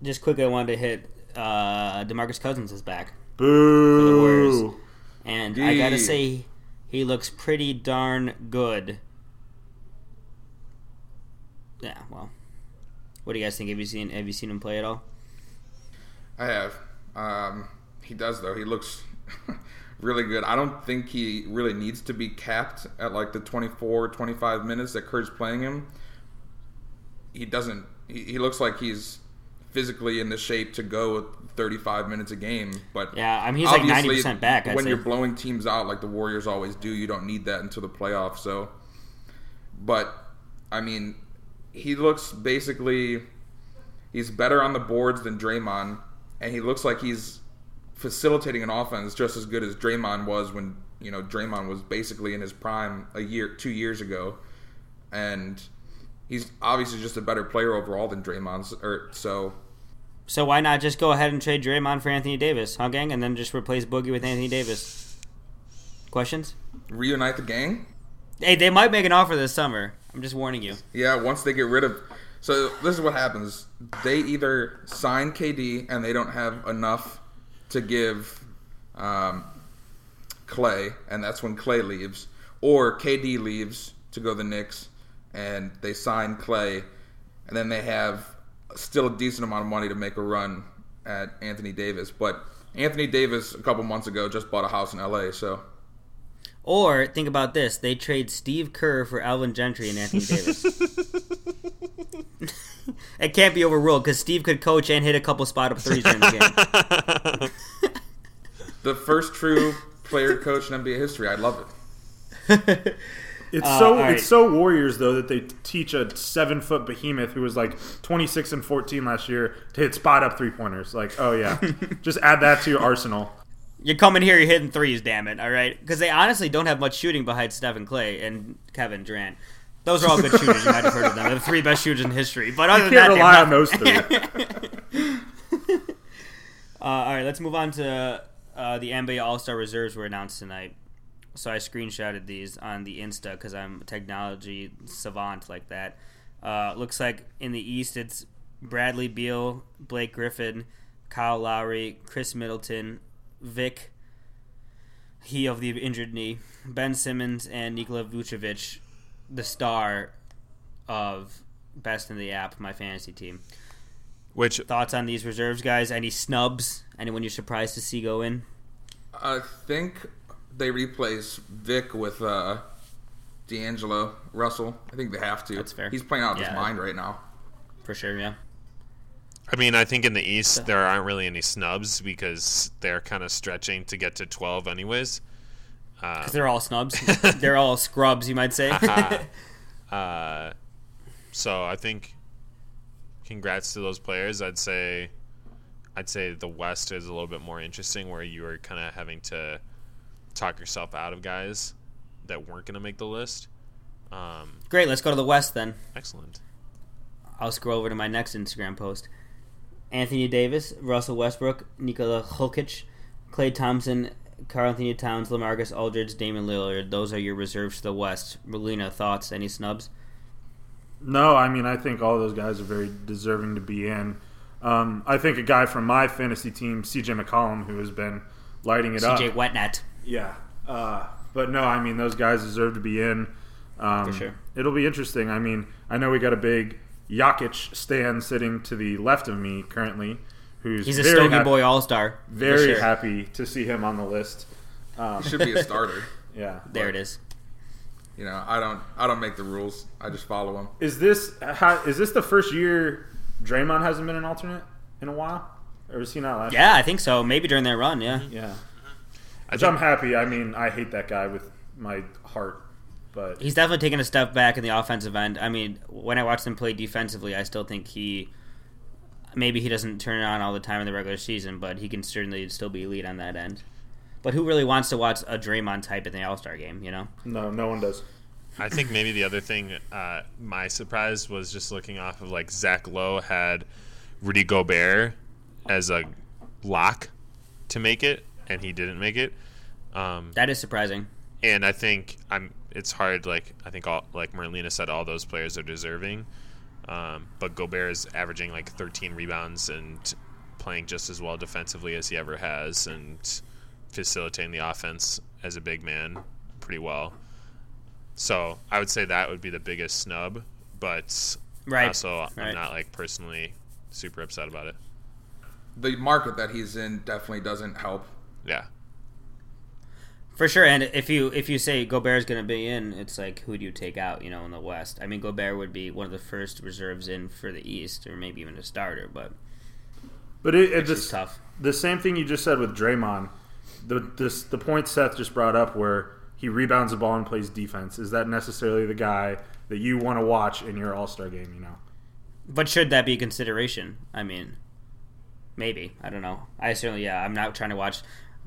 just quickly. I wanted to hit uh, Demarcus Cousins is back, Boo. Warriors. and I gotta say he looks pretty darn good. Yeah, well, what do you guys think? Have you seen Have you seen him play at all? I have. Um, he does though. He looks really good. I don't think he really needs to be capped at like the 24, 25 minutes that Kerr's playing him. He doesn't. He, he looks like he's physically in the shape to go 35 minutes a game. But Yeah, I mean he's like ninety obviously, percent back. I'd when say. you're blowing teams out like the Warriors always do, you don't need that until the playoffs. So, but I mean, he looks basically he's better on the boards than Draymond, and he looks like he's facilitating an offense just as good as Draymond was when you know Draymond was basically in his prime a year, two years ago, and he's obviously just a better player overall than Draymond. Or er, so So why not just go ahead and trade Draymond for Anthony Davis, huh, gang, and then just replace Boogie with Anthony Davis? Questions? reunite the gang. Hey, they might make an offer this summer. I'm just warning you. Yeah, once they get rid of. So this is what happens. They either sign KD and they don't have enough to give um, Klay, and that's when Klay leaves, or KD leaves to go to the Knicks, and they sign Klay, and then they have still a decent amount of money to make a run at Anthony Davis. But Anthony Davis a couple months ago just bought a house in LA, so Or think about this: they trade Steve Kerr for Alvin Gentry and Anthony Davis. it can't be overruled because Steve could coach and hit a couple spot up threes during the game. the first true player coach in NBA history. I love it. It's Uh, so right. it's so Warriors though that they teach a seven foot behemoth who was like twenty six and fourteen last year to hit spot up three pointers. Like, oh yeah, just add that to your arsenal. You're coming here, you're hitting threes, damn it, all right? Because they honestly don't have much shooting behind Stephen Klay and Kevin Durant. Those are all good shooters. You might have heard of them. They're the three best shooters in history. But other You than that, rely on those three. Uh, all right, let's move on to uh, the NBA All Star reserves were announced tonight. So I screenshotted these on the Insta because I'm a technology savant like that. Uh, looks like in the East it's Bradley Beal, Blake Griffin, Kyle Lowry, Khris Middleton, Vic, he of the injured knee, Ben Simmons and Nikola Vucevic, the star of best in the app, my fantasy team. Which Thoughts on these reserves, guys? Any snubs? Anyone you're surprised to see go in? I think they replace Vic with uh, D'Angelo Russell. I think they have to. That's fair. He's playing out of Yeah. his mind right now. For sure, yeah. I mean, I think in the East there aren't really any snubs because they're kind of stretching to get to 12 anyways. Um, 'Cause they're all snubs. they're all scrubs, you might say. uh, so I think congrats to those players. I'd say I'd say the West is a little bit more interesting where you are kind of having to talk yourself out of guys that weren't going to make the list. Um, Great, let's go to the West then. excellent. I'll scroll over to my next Instagram post. Anthony Davis, Russell Westbrook, Nikola Jokic, Klay Thompson, Karl-Anthony Towns, Lamarcus Aldridge, Damian Lillard. Those are your reserves to the West. Melina, thoughts? Any snubs? No, I mean I think all those guys are very deserving to be in. Um, I think a guy from my fantasy team, CJ McCollum, who has been lighting it CJ up. CJ Wetnet. Yeah, uh, but no, I mean those guys deserve to be in. Um, For sure. It'll be interesting. I mean, I know we got a big Jokic stand sitting to the left of me currently, who's He's a very Stogie hap- Boy All Star. Very happy to see him on the list. Um, He should be a starter. yeah. There it is. you know, I don't. I don't make the rules. I just follow them. Is this how, is this the first year Draymond hasn't been an alternate in a while, or was he not last? Yeah, I think so. Maybe during that run, yeah. Yeah. I Which think, I'm happy. I mean, I hate that guy with my heart, but He's definitely taking a step back in the offensive end. I mean, when I watch him play defensively, I still think he maybe he doesn't turn it on all the time in the regular season, but he can certainly still be elite on that end. But who really wants to watch a Draymond type in the All Star game? You know, no, no one does. I think maybe the other thing, uh, my surprise was just looking off of like Zach Lowe had Rudy Gobert as a lock to make it, and he didn't make it. Um, that is surprising. and I think I'm. It's hard. Like I think all like Marlena said, all those players are deserving. Um, but Gobert is averaging like 13 rebounds and playing just as well defensively as he ever has, and facilitating the offense as a big man pretty well. So I would say that would be the biggest snub. But Right. also, I'm Right. not like personally super upset about it. The market that he's in definitely doesn't help. Yeah. For sure, and if you if you say Gobert's going to be in, it's like who do you take out? You know, in the West. I mean, Gobert would be one of the first reserves in for the East, or maybe even a starter. But But it, it it's just tough. the same thing you just said with Draymond. The this the point Seth just brought up where he rebounds the ball and plays defense. Is that necessarily the guy that you want to watch in your All Star game? You know. But should that be a consideration? I mean, maybe. I don't know. I certainly, yeah. I'm not trying to watch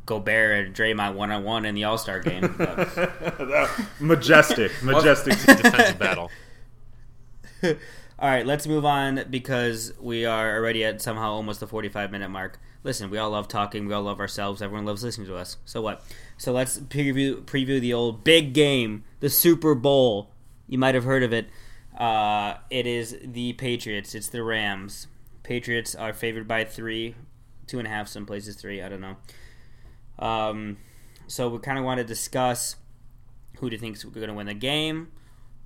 Gobert and Draymond one on one in the All Star game. Majestic, majestic. Defensive battle. all right, let's move on because we are already at somehow almost the 45 minute mark. Listen, we all love talking. We all love ourselves. Everyone loves listening to us. So what? So let's preview preview the old big game, the Super Bowl. You might have heard of it. Uh, it is the Patriots. It's the Rams. Patriots are favored by three, two and a half. Some places three. I don't know. Um, so we kind of want to discuss who do you think is going to win the game.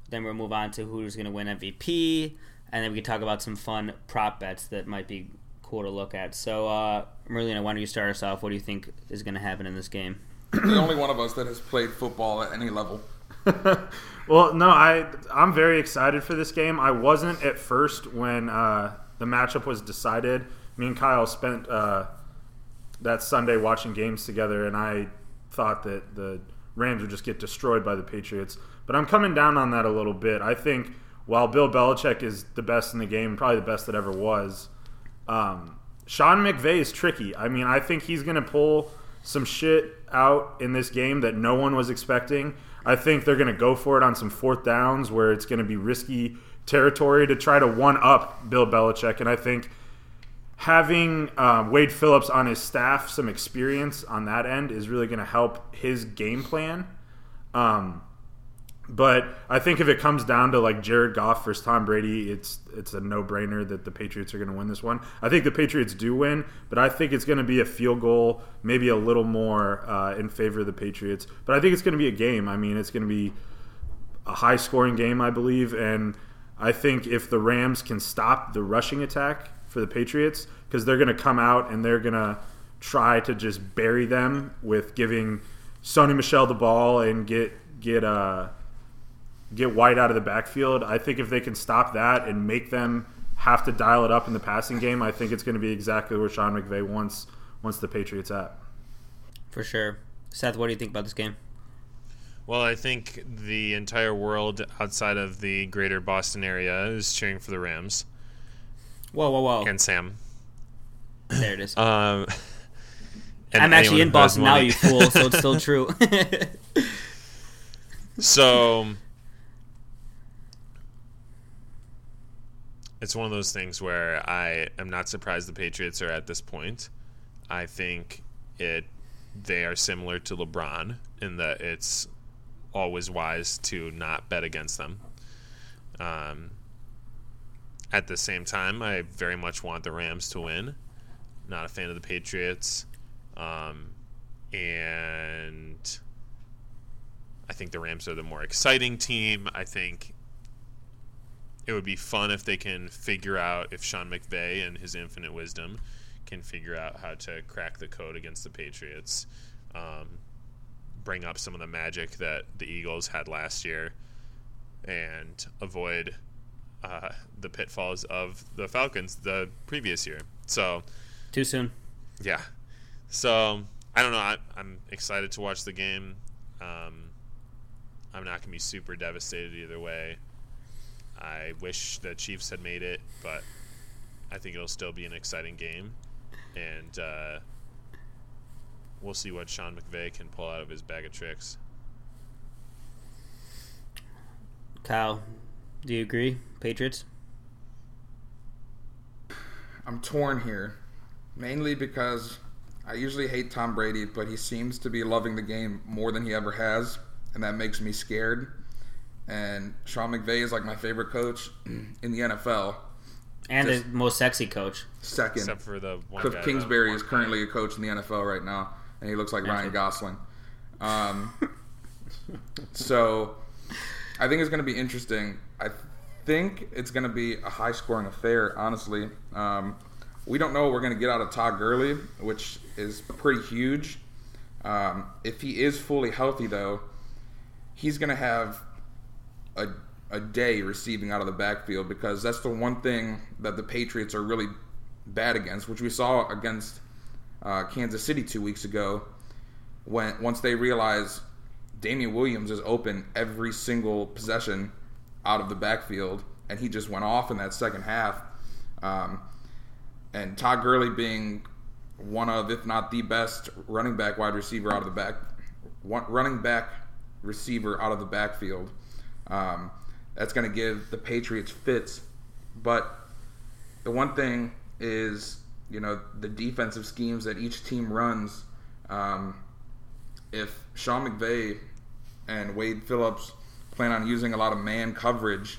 Then we'll move on to who's going to win MVP, and then we can talk about some fun prop bets that might be cool to look at. So, uh, Merlina, why don't you start us off? What do you think is going to happen in this game? the only one of us that has played football at any level. well, no, I I'm very excited for this game. I wasn't at first when uh, the matchup was decided. Me and Kyle spent uh, that Sunday watching games together, and I thought that the Rams would just get destroyed by the Patriots. But I'm coming down on that a little bit. I think while Bill Belichick is the best in the game, probably the best that ever was, um, Sean McVay is tricky. I mean, I think he's going to pull some shit out in this game that no one was expecting. I think they're going to go for it on some fourth downs where it's going to be risky territory to try to one up Bill Belichick. And I think having uh, Wade Phillips on his staff, some experience on that end, is really going to help his game plan. Um, But I think if it comes down to like Jared Goff versus Tom Brady, it's it's a no brainer that the Patriots are going to win this one. I think the Patriots do win, but I think it's going to be a field goal, maybe a little more uh, in favor of the Patriots. But I think it's going to be a game. I mean, it's going to be a high scoring game, I believe, and I think if the Rams can stop the rushing attack for the Patriots, because they're going to come out and they're going to try to just bury them with giving Sony Michel the ball and get get uh get White out of the backfield. I think if they can stop that and make them have to dial it up in the passing game, I think it's going to be exactly where Sean McVay wants wants the Patriots at. For sure. Seth, what do you think about this game? Well, I think the entire world outside of the greater Boston area is cheering for the Rams Whoa, whoa, whoa! and Sam. there it is. Um, and I'm actually in who has Boston now, you fool. So it's still true. So it's one of those things where I am not surprised the Patriots are at this point. I think it they are similar to LeBron in that it's always wise to not bet against them. Um, at the same time, I very much want the Rams to win. Not a fan of the Patriots. Um, and I think the Rams are the more exciting team. I think it would be fun if they can figure out if Sean McVay and his infinite wisdom can figure out how to crack the code against the Patriots, um, bring up some of the magic that the Eagles had last year, and avoid uh, the pitfalls of the Falcons the previous year. So, Too soon. yeah. So I don't know. I, I'm excited to watch the game. Um, I'm not gonna be super devastated either way. I wish the Chiefs had made it, but I think it'll still be an exciting game, and uh, we'll see what Sean McVay can pull out of his bag of tricks. Kyle, do you agree? Patriots? I'm torn here, mainly because I usually hate Tom Brady, but he seems to be loving the game more than he ever has, and that makes me scared. And Sean McVay is like my favorite coach in the NFL. And Just- the most sexy coach. Second, Except for the one Kliff guy, Kingsbury is currently a coach in the NFL right now, and he looks like Ryan Gosling. Um, so I think it's going to be interesting. I think it's going to be a high scoring affair, honestly. Um, we don't know what we're going to get out of Todd Gurley, which is pretty huge. Um, if he is fully healthy, though, he's going to have a, a day receiving out of the backfield because that's the one thing that the Patriots are really bad against, which we saw against uh, Kansas City two weeks ago. When once they realize Damien Williams is open every single possession out of the backfield, and he just went off in that second half. Um, and Todd Gurley being one of, if not the best running back wide receiver out of the back, one, running back receiver out of the backfield. Um, that's going to give the Patriots fits. But the one thing is, you know, the defensive schemes that each team runs. Um, if Sean McVay and Wade Phillips plan on using a lot of man coverage,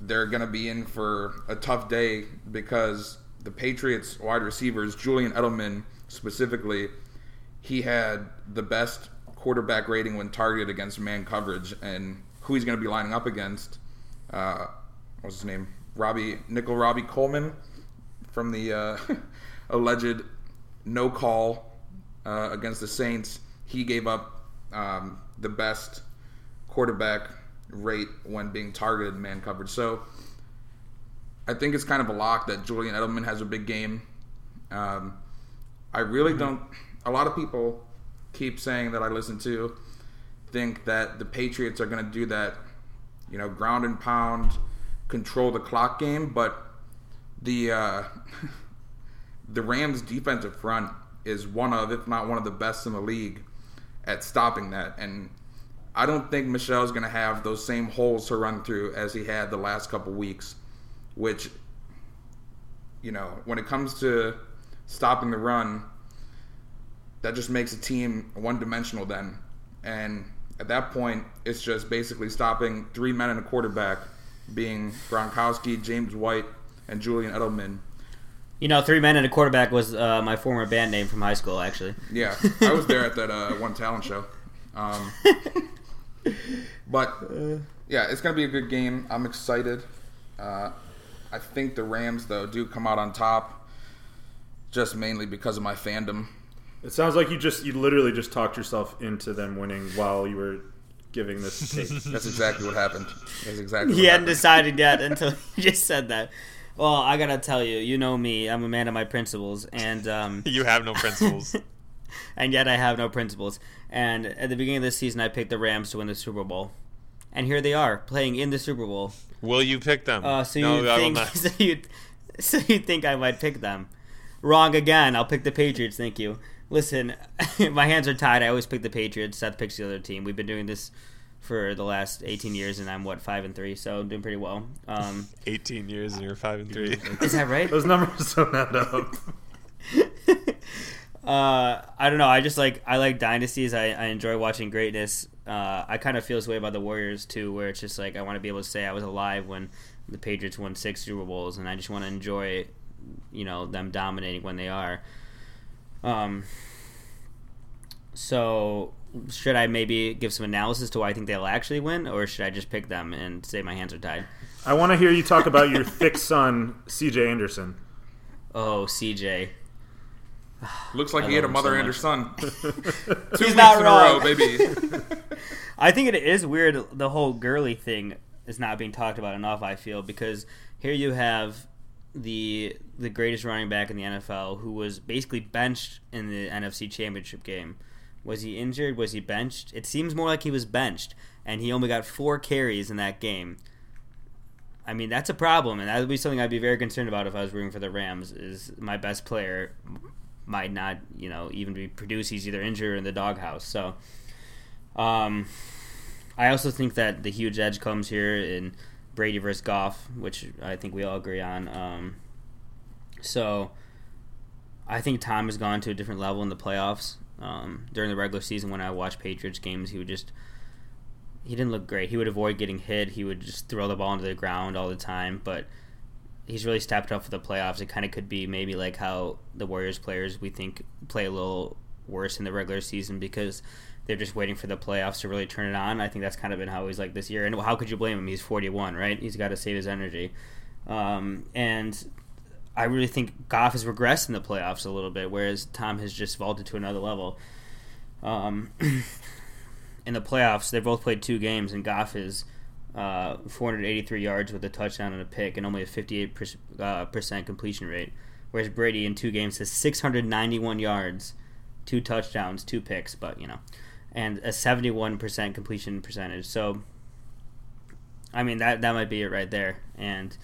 they're going to be in for a tough day because the Patriots wide receivers, Julian Edelman specifically, he had the best quarterback rating when targeted against man coverage, and who he's going to be lining up against. Uh, what's his name? Robbie Nickel Robbie Coleman from the uh, alleged no call uh, against the Saints. He gave up um, the best quarterback rate when being targeted man coverage. So I think it's kind of a lock that Julian Edelman has a big game. Um, I really don't. A lot of people keep saying that I listen to think that the Patriots are going to do that, you know, ground and pound, control the clock game, but the uh, the Rams' defensive front is one of, if not one of the best in the league at stopping that. And I don't think Michel's going to have those same holes to run through as he had the last couple weeks, which, you know, when it comes to stopping the run, that just makes a team one dimensional then. And At that point, it's just basically stopping three men and a quarterback, being Gronkowski, James White, and Julian Edelman. You know, three men and a quarterback was uh, my former band name from high school. Actually, Yeah, I was there at that uh, one talent show. Um, but yeah, it's gonna be a good game. I'm excited. Uh, I think the Rams though do come out on top, just mainly because of my fandom. It sounds like you just you literally just talked yourself into them winning while you were giving this take. That's exactly what happened. That's exactly. he what hadn't happened. decided yet until he just said that. Well, I gotta tell you, you know me. I'm a man of my principles, and um, You have no principles. and yet I have no principles. And at the beginning of this season, I picked the Rams to win the Super Bowl, and here they are playing in the Super Bowl. will you pick them? Uh, so no, you I will think not. so you so you think I might pick them? Wrong again. I'll pick the Patriots. Thank you. Listen, my hands are tied. I always pick the Patriots. Seth picks the other team. We've been doing this for the last 18 years, and I'm what five and three, so I'm doing pretty well. Um, 18 years and you're five and three. is that right? Those numbers don't add up. Uh, I don't know. I just like I like dynasties. I, I enjoy watching greatness. Uh, I kind of feel this way about the Warriors too, where it's just like I want to be able to say I was alive when the Patriots won six Super Bowls, and I just want to enjoy, you know, them dominating when they are. Um. So should I maybe give some analysis to why I think they'll actually win, or should I just pick them and say my hands are tied? I want to hear you talk about your thick son, C.J. Anderson. Oh, CJ. Looks like I he had a mother so and her son. Two He's not in wrong. a row, baby. I think it is weird. The whole Gurley thing is not being talked about enough. I feel because here you have the the greatest running back in the NFL who was basically benched in the NFC Championship game. Was he injured? Was he benched? It seems more like he was benched, and he only got four carries in that game. I mean, that's a problem, and that would be something I'd be very concerned about if I was rooting for the Rams. Is my best player might not, you know, even be produced. He's either injured or in the doghouse. So, um, I also think that the huge edge comes here in Brady versus Goff, which I think we all agree on. Um, so, I think Tom has gone to a different level in the playoffs. Um, during the regular season, when I watched Patriots games, he would just he didn't look great. He would avoid getting hit. He would just throw the ball into the ground all the time. But he's really stepped up for the playoffs. It kind of could be maybe like how the Warriors players we think play a little worse in the regular season because they're just waiting for the playoffs to really turn it on. I think that's kind of been how he's like this year. And how could you blame him? He's 41, right? He's got to save his energy. Um, and I really think Goff has regressed in the playoffs a little bit, whereas Tom has just vaulted to another level. Um, in the playoffs, they both played two games, and Goff is uh, 483 yards with a touchdown and a pick, and only a 58 percent, uh, percent completion rate. Whereas Brady in two games has 691 yards, two touchdowns, two picks, but you know, and a 71 percent completion percentage. So, I mean that that might be it right there, and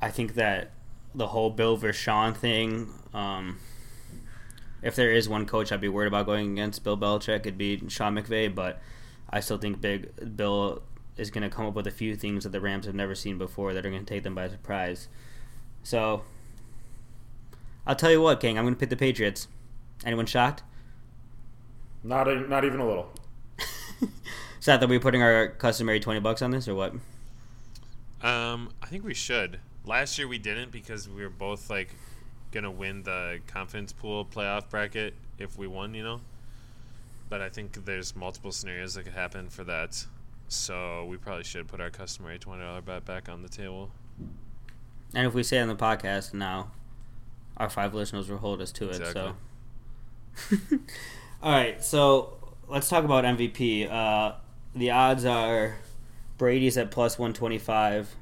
I think that the whole Bill versus Sean thing. Um, if there is one coach I'd be worried about going against Bill Belichick, it'd be Sean McVay. But I still think Big Bill is going to come up with a few things that the Rams have never seen before that are going to take them by surprise. So I'll tell you what, King, I'm going to pick the Patriots. Anyone shocked? Not a, not even a little. So that we're putting our customary twenty bucks on this or what? Um, I think we should. Last year we didn't because we were both like gonna win the confidence pool playoff bracket if we won, you know. But I think there's multiple scenarios that could happen for that, so we probably should put our customary twenty dollar bet back on the table. And if we say it on the podcast now, our five listeners will hold us to it. Exactly. So, all right. So let's talk about MVP. Uh, the odds are Brady's at plus one twenty five,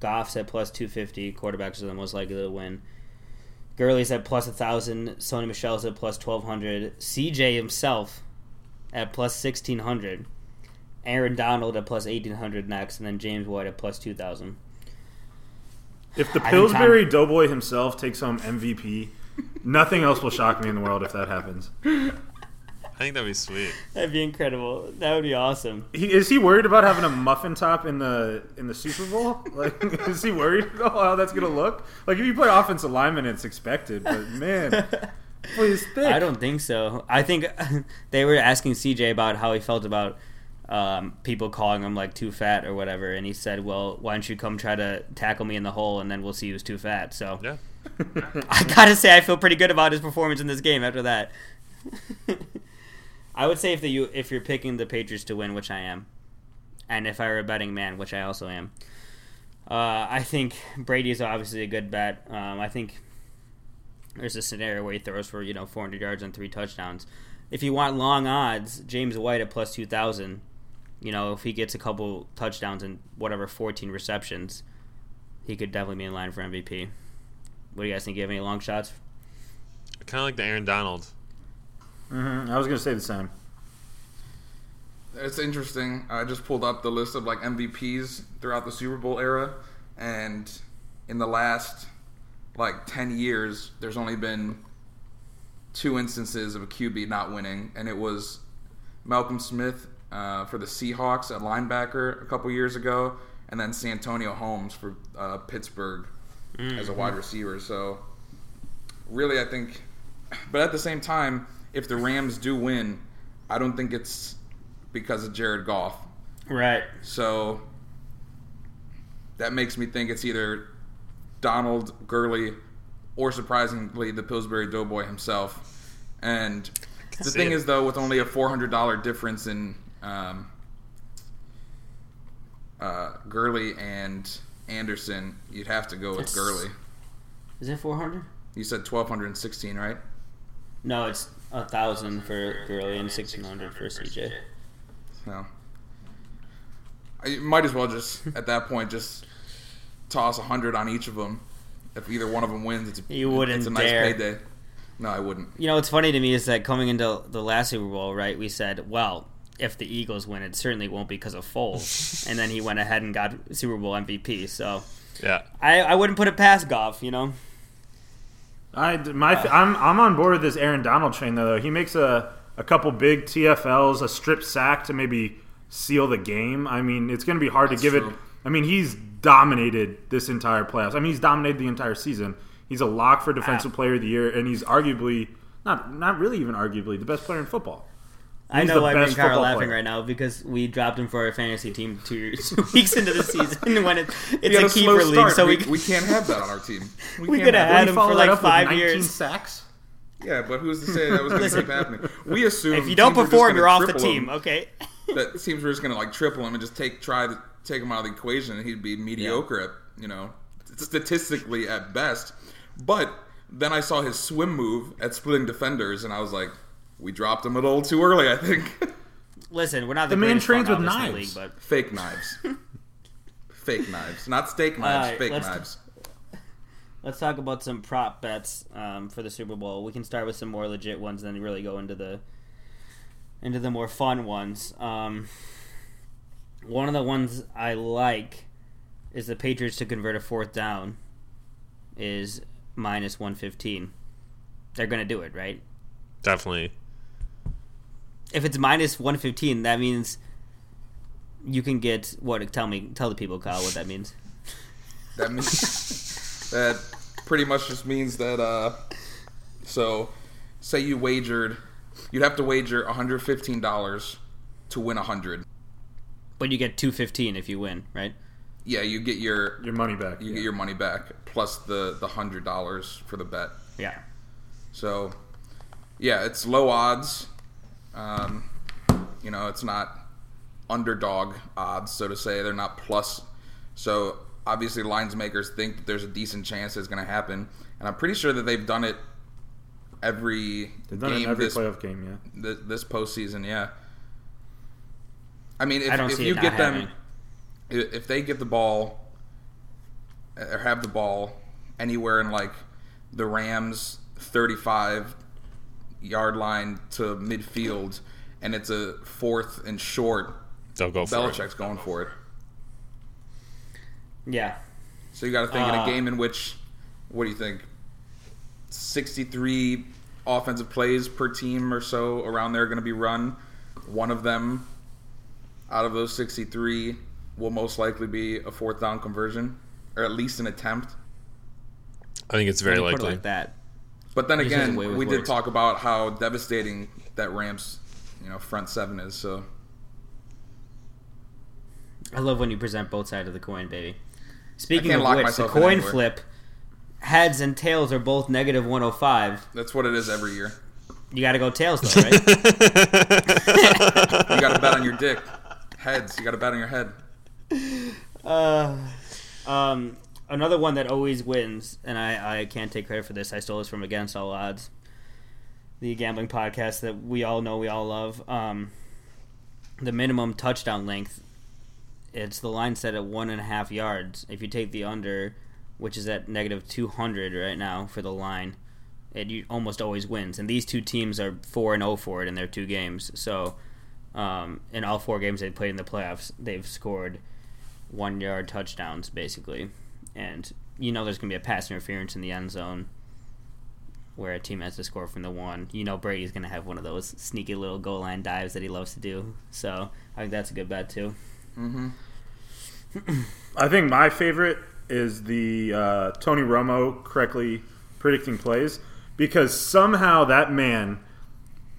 Goff's at plus two fifty. Quarterbacks are the most likely to win. Gurley's at plus a thousand. Sony Michel's at plus twelve hundred. CJ himself at plus sixteen hundred. Aaron Donald at plus eighteen hundred next, and then James White at plus two thousand. If the I think Pillsbury Doughboy himself takes home MVP, nothing else will shock me in the world if that happens. I think that'd be sweet. That'd be incredible. That would be awesome. He, is he worried about having a muffin top in the in the Super Bowl? Like, is he worried about how that's gonna look? Like, if you play offensive lineman, it's expected. But man, He's thick. I don't think so. I think they were asking CJ about how he felt about um, people calling him like too fat or whatever, and he said, "Well, why don't you come try to tackle me in the hole, and then we'll see who's too fat." So Yeah. I gotta say, I feel pretty good about his performance in this game after that. I would say if the you if you're picking the Patriots to win, which I am, and if I were a betting man, which I also am, uh, I think Brady is obviously a good bet. Um, I think there's a scenario where he throws for you know 400 yards and three touchdowns. If you want long odds, James White at plus 2,000. You know, if he gets a couple touchdowns and whatever 14 receptions, he could definitely be in line for MVP. What do you guys think? You have any long shots? Kind of like the Aaron Donald. Mhm, I was gonna say the same. It's interesting. I just pulled up the list of like MVPs throughout the Super Bowl era, and in the last like ten years, there's only been two instances of a QB not winning, and it was Malcolm Smith uh, for the Seahawks at linebacker a couple years ago, and then Santonio Holmes for uh, Pittsburgh as a wide receiver. So really, I think, but at the same time, if the Rams do win, I don't think it's because of Jared Goff. Right. So that makes me think it's either Donald Gurley or surprisingly the Pillsbury Doughboy himself. And the thing it. is, though, with only a four hundred dollar difference in um, uh, Gurley and Anderson, you'd have to go with It's- Gurley. Is it 400? You said twelve hundred and sixteen, right? No, it's a thousand for Gurley and 1600 for CJ. No. I might as well just at that point just toss a hundred on each of them. If either one of them wins, it's a, You wouldn't it's a nice dare. payday. No, I wouldn't. You know, what's funny to me is that coming into the last Super Bowl, right, we said, well, if the Eagles win, it certainly won't be because of Foles. and then he went ahead and got Super Bowl MVP. So Yeah. I, I wouldn't put it past Goff, you know? I my uh. I'm I'm on board with this Aaron Donald train though. He makes a a couple big TFLs, a strip sack to maybe seal the game. I mean, it's going to be hard to give true. it. I mean, he's dominated this entire playoffs. I mean, he's dominated the entire season. He's a lock for defensive ah. player of the year, and he's arguably not not really even arguably the best player in football. I know why me and Kyle are laughing player. right now because we dropped him for our fantasy team two, two weeks into the season when it, it's We a slow keeper league, so we, we, we can't have that on our team. We can't could have had him for like five years. sacks. Yeah, but who's to say that was going to keep happening? We assume If you don't teams were just perform, you're off the team, him. okay? That seems we're just going to like triple him and just take try to take him out of the equation, and he'd be mediocre at you know statistically at best. But then I saw his swim move at splitting defenders, and I was like, we dropped him a little too early. I think Listen, we're not the, The man trains with office in the knives. league, but fake knives, fake knives, not steak knives, Alright, fake let's- knives. Let's talk about some prop bets um, for the Super Bowl. We can start with some more legit ones, and then really go into the into the more fun ones. Um, one of the ones I like is the Patriots to convert a fourth down is minus one fifteen. They're going to do it, right? Definitely. If it's minus one fifteen, that means you can get what? Tell me, tell the people, Kyle, what that means. That means that pretty much just means that. uh So, say you wagered, you'd have to wager one hundred fifteen dollars to win a hundred. But you get two fifteen if you win, right? Yeah, you get your Your money back. you yeah. get your money back plus the the hundred dollars for the bet. Yeah. So, yeah, it's low odds. Um, you know, it's not underdog odds, so to say. They're not plus. So, obviously, lines makers think that there's a decent chance it's going to happen. And I'm pretty sure that they've done it every They've done it game in every this, playoff game. Yeah. th- this postseason, yeah. I mean, if, I if you get them, happening. if they get the ball or have the ball anywhere in like the Rams 35 yard line to midfield and it's a fourth and short, They'll go for it. Belichick's going for it. Yeah. So you got to think in Uh, a game in which, what do you think, 63 offensive plays per team or so around there are going to be run. One of them out of those 63 will most likely be a fourth down conversion or at least an attempt. I think it's very When you put it likely. like that. But then He just has a again, way with we did talk about how devastating that Rams, you know, front seven is. So I love when you present both sides of the coin, baby. Speaking of which, the coin flip, heads and tails are both negative 105. that's what it is every year. You got to go tails, though, right? You got to bet on your dick. Heads, you got to bet on your head. Uh, um, another one that always wins, and I, I can't take credit for this. I stole this from Against All Odds, the gambling podcast that we all know, we all love. Um, the minimum touchdown length, it's the line set at one and a half yards. If you take the under, which is at negative 200 right now for the line, it almost always wins. And these two teams are 4 and 0 for it in their two games. So, um, in all four games they played in the playoffs, they've scored one yard touchdowns basically, and you know there's gonna be a pass interference in the end zone where a team has to score from the one. You know Brady's gonna have one of those sneaky little goal line dives that he loves to do. So I think that's a good bet too. Mm-hmm. I think my favorite is the uh, Tony Romo correctly predicting plays because somehow that man,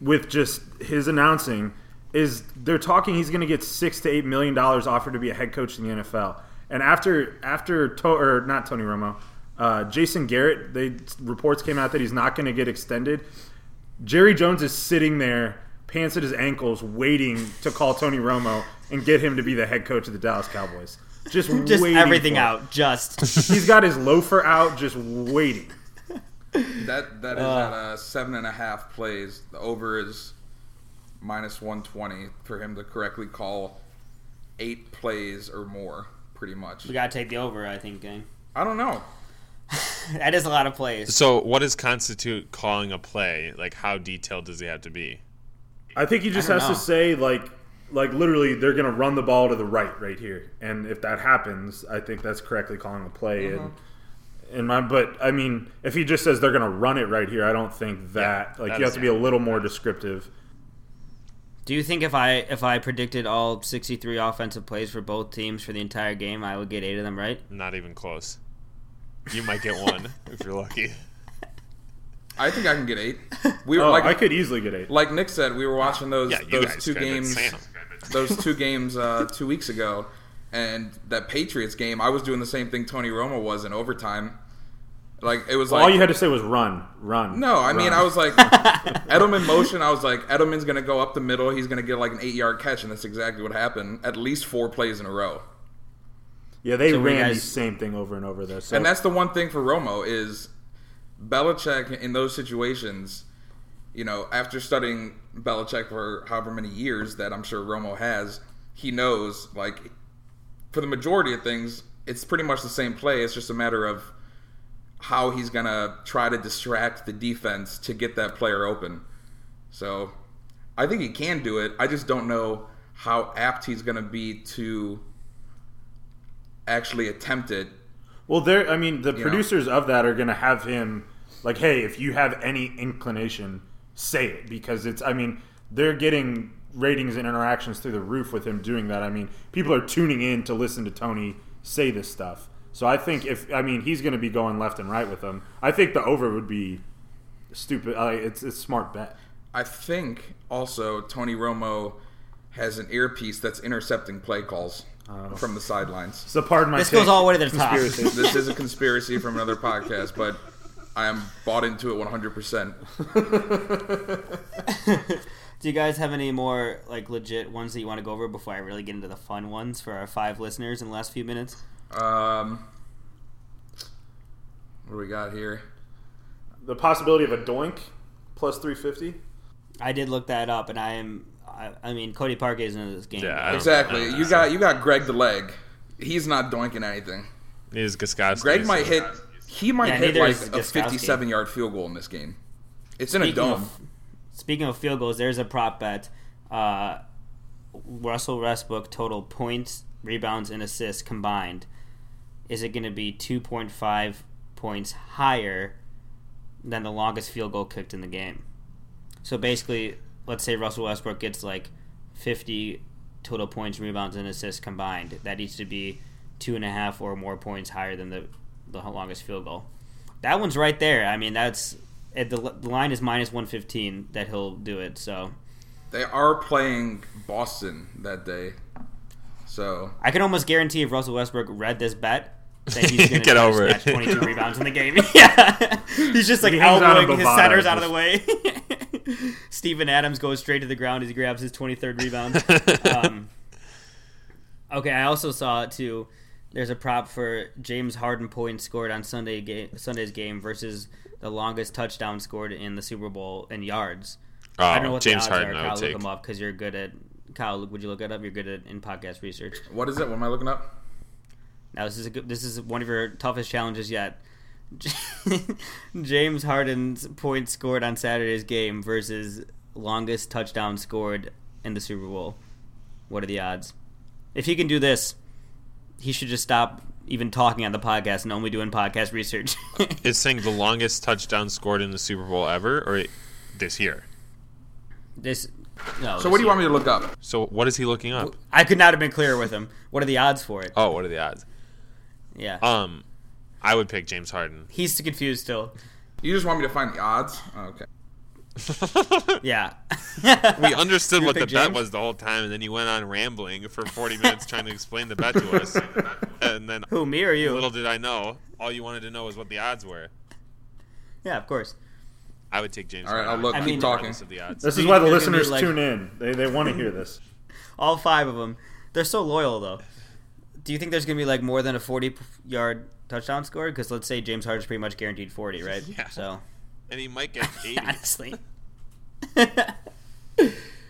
with just his announcing, is they're talking he's going to get six to eight million dollars offered to be a head coach in the NFL. And after after to, or not Tony Romo, uh, Jason Garrett, they reports came out that he's not going to get extended. Jerry Jones is sitting there, pants at his ankles, waiting to call Tony Romo and get him to be the head coach of the Dallas Cowboys. Just, Just waiting everything for it. out. Just He's got his loafer out, just waiting. That that is Uh. at uh, seven and a half plays. The over is minus one twenty for him to correctly call eight plays or more, pretty much. we gotta take the over. I think, gang. I don't know. That is a lot of plays. So, what does constitute calling a play? Like, how detailed does he have to be? I think he just has know. to say like, like literally, they're going to run the ball to the right, right here, and if that happens, I think that's correctly calling a play. And mm-hmm. in my, but I mean, if he just says they're going to run it right here, I don't think that. Yeah, like, that you have to be a little more descriptive. Do you think if I if I predicted all 63 offensive plays for both teams for the entire game, I would get eight of them right? Not even close. You might get one if you're lucky. I think I can get eight. We were Oh, like I could easily get eight. like Nick said, we were watching those Yeah, those two games those two games uh, two weeks ago, and that Patriots game. I was doing the same thing Tony Romo was in overtime. Like it was like All you had to say was run, run. No, I mean. I was like Edelman motion. I was like Edelman's gonna go up the middle. He's gonna get like an eight yard catch, and that's exactly what happened. At least four plays in a row. yeah, they So we ran the same thing over and over there. So And that's the one thing for Romo is Belichick in those situations. You know, after studying Belichick for however many years that I'm sure Romo has, he knows like for the majority of things, it's pretty much the same play. It's just a matter of how he's gonna try to distract the defense to get that player open. So I think he can do it. I just don't know how apt he's gonna be to actually attempt it Well, there. I mean, the know. producers of that are going to have him like, "Hey, if you have any inclination, say it," because it's. I mean, they're getting ratings and interactions through the roof with him doing that. I mean, people are tuning in to listen to Tony say this stuff. So I think if I mean he's going to be going left and right with them. I think the over would be stupid. Uh, it's it's smart bet. I think also Tony Romo has an earpiece that's intercepting play calls from the sidelines. So pardon my This take. goes all the way to the top. This is a conspiracy from another podcast, but I am bought into it 100%. Do you guys have any more like legit ones that you want to go over before I really get into the fun ones for our five listeners in the last few minutes? Um, what do we got here? the possibility of a doink plus three fifty. I did look that up, and I am. I, I mean, Cody Parkey is in this game. Yeah, Exactly. I You know. got you got Greg the leg. He's not doinking anything. Is Gostkowski. Greg might hit. He might Yeah, hit like a 57 yard field goal in this game. It's in a Speaking dome. of, speaking of field goals, there's a prop bet. Uh, Russell Westbrook total points, rebounds, and assists combined. Is it going to be 2.5 points higher than the longest field goal kicked in the game? So basically, let's say Russell Westbrook gets like 50 total points, rebounds, and assists combined. That needs to be two and a half or more points higher than the the longest field goal. That one's right there. I mean, that's At the, the line is minus 115 that he'll do it. So They are playing Boston that day. So I can almost guarantee if Russell Westbrook read this bet. That he's gonna Get over it. 22 rebounds in the game. yeah, he's just like He hangs out in elbowing his centers out of the way. Steven Adams goes straight to the ground as he grabs his 23rd rebound. Um, okay, I also saw it too. There's a prop for James Harden points scored on Sunday game, Sunday's game versus the longest touchdown scored in the Super Bowl in yards. Oh, I don't know what James the odds Harden, are. I Kyle, would look take. them up because you're good at. Kyle, would you look it up? You're good at in podcast research. what is it? What am I looking up? Now this is a good, this is one of your toughest challenges yet. James Harden's points scored on Saturday's game versus longest touchdown scored in the Super Bowl. What are the odds? If he can do this, he should just stop even talking on the podcast and only doing podcast research. Is saying the longest touchdown scored in the Super Bowl ever, or this year? this no. So what do you want me to look up? So what is he looking up? I could not have been clearer with him. What are the odds for it? Oh, what are the odds? Yeah, Um, I would pick James Harden. he's too confused still. You just want me to find the odds? Oh, okay. Yeah, we understood You what the pick bet was the whole time, and then you went on rambling for 40 minutes trying to explain the bet to us. And then Who me or you? little did I know, all you wanted to know was what the odds were. Yeah, of course. I would take James All right, I'll look. I Keep mean- talking. regardless of the odds. This is why the they're gonna be listeners like- tune in. They they want to hear this. All five of them. They're so loyal, though. Do you think there's going to be like more than a 40 yard touchdown score? Because let's say James Harden's pretty much guaranteed 40, right? Yeah. So, and he might get 80. honestly.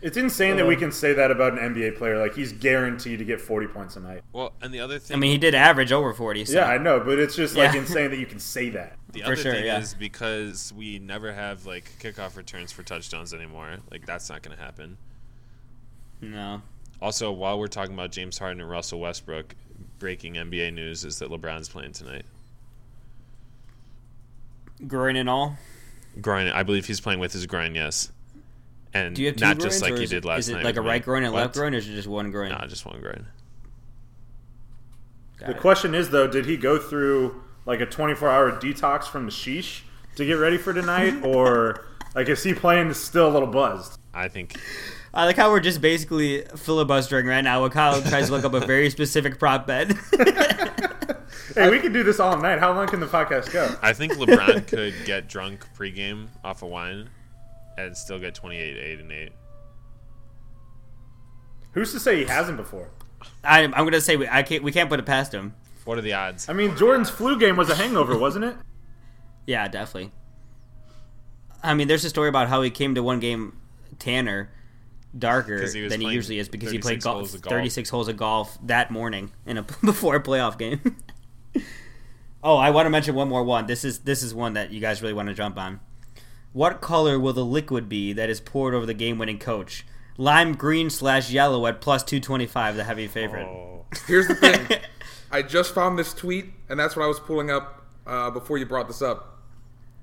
It's insane that we uh, can say that about an NBA player. Like he's guaranteed to get forty points a night. well, and the other thing, I mean, he did average over 40. So. Yeah, I know, but it's just like Yeah. insane that you can say that. the for other sure, thing yeah. is because we never have like kickoff returns for touchdowns anymore. Like that's not going to happen. No. Also, while we're talking about James Harden and Russell Westbrook, breaking NBA news is that LeBron's playing tonight. Groin and all. Groin, I believe he's playing with his groin, yes. And Do you have two not groins, just like or he is did it, last is it night. like a with right me. groin and left What? groin, or is it just one groin? Nah, just one groin. Got The it. question is though, did he go through like a twenty four hour detox from the sheesh to get ready for tonight, or like is he playing still a little buzzed? I think I like how we're just basically filibustering right now while Kyle tries to look up a very specific prop bet. Hey, we can do this all night. How long can the podcast go? I think LeBron could get drunk pregame off of wine and still get 28, 8, and 8. Who's to say he hasn't before? I, I'm going to say we, I can't, we can't put it past him. What are the odds? I mean, Jordan's flu game was a hangover, wasn't it? Yeah, definitely. I mean, there's a story about how he came to one game tanner, darker he than he usually is because he played 36 golf, holes of golf. 36 holes of golf that morning in a before a playoff game. oh, I want to mention one more one. This is this is one that you guys really want to jump on. What color will the liquid be that is poured over the game-winning coach? Lime green slash yellow at plus 225, the heavy favorite. Oh. Here's the thing. I just found this tweet, and that's what I was pulling up uh, before you brought this up.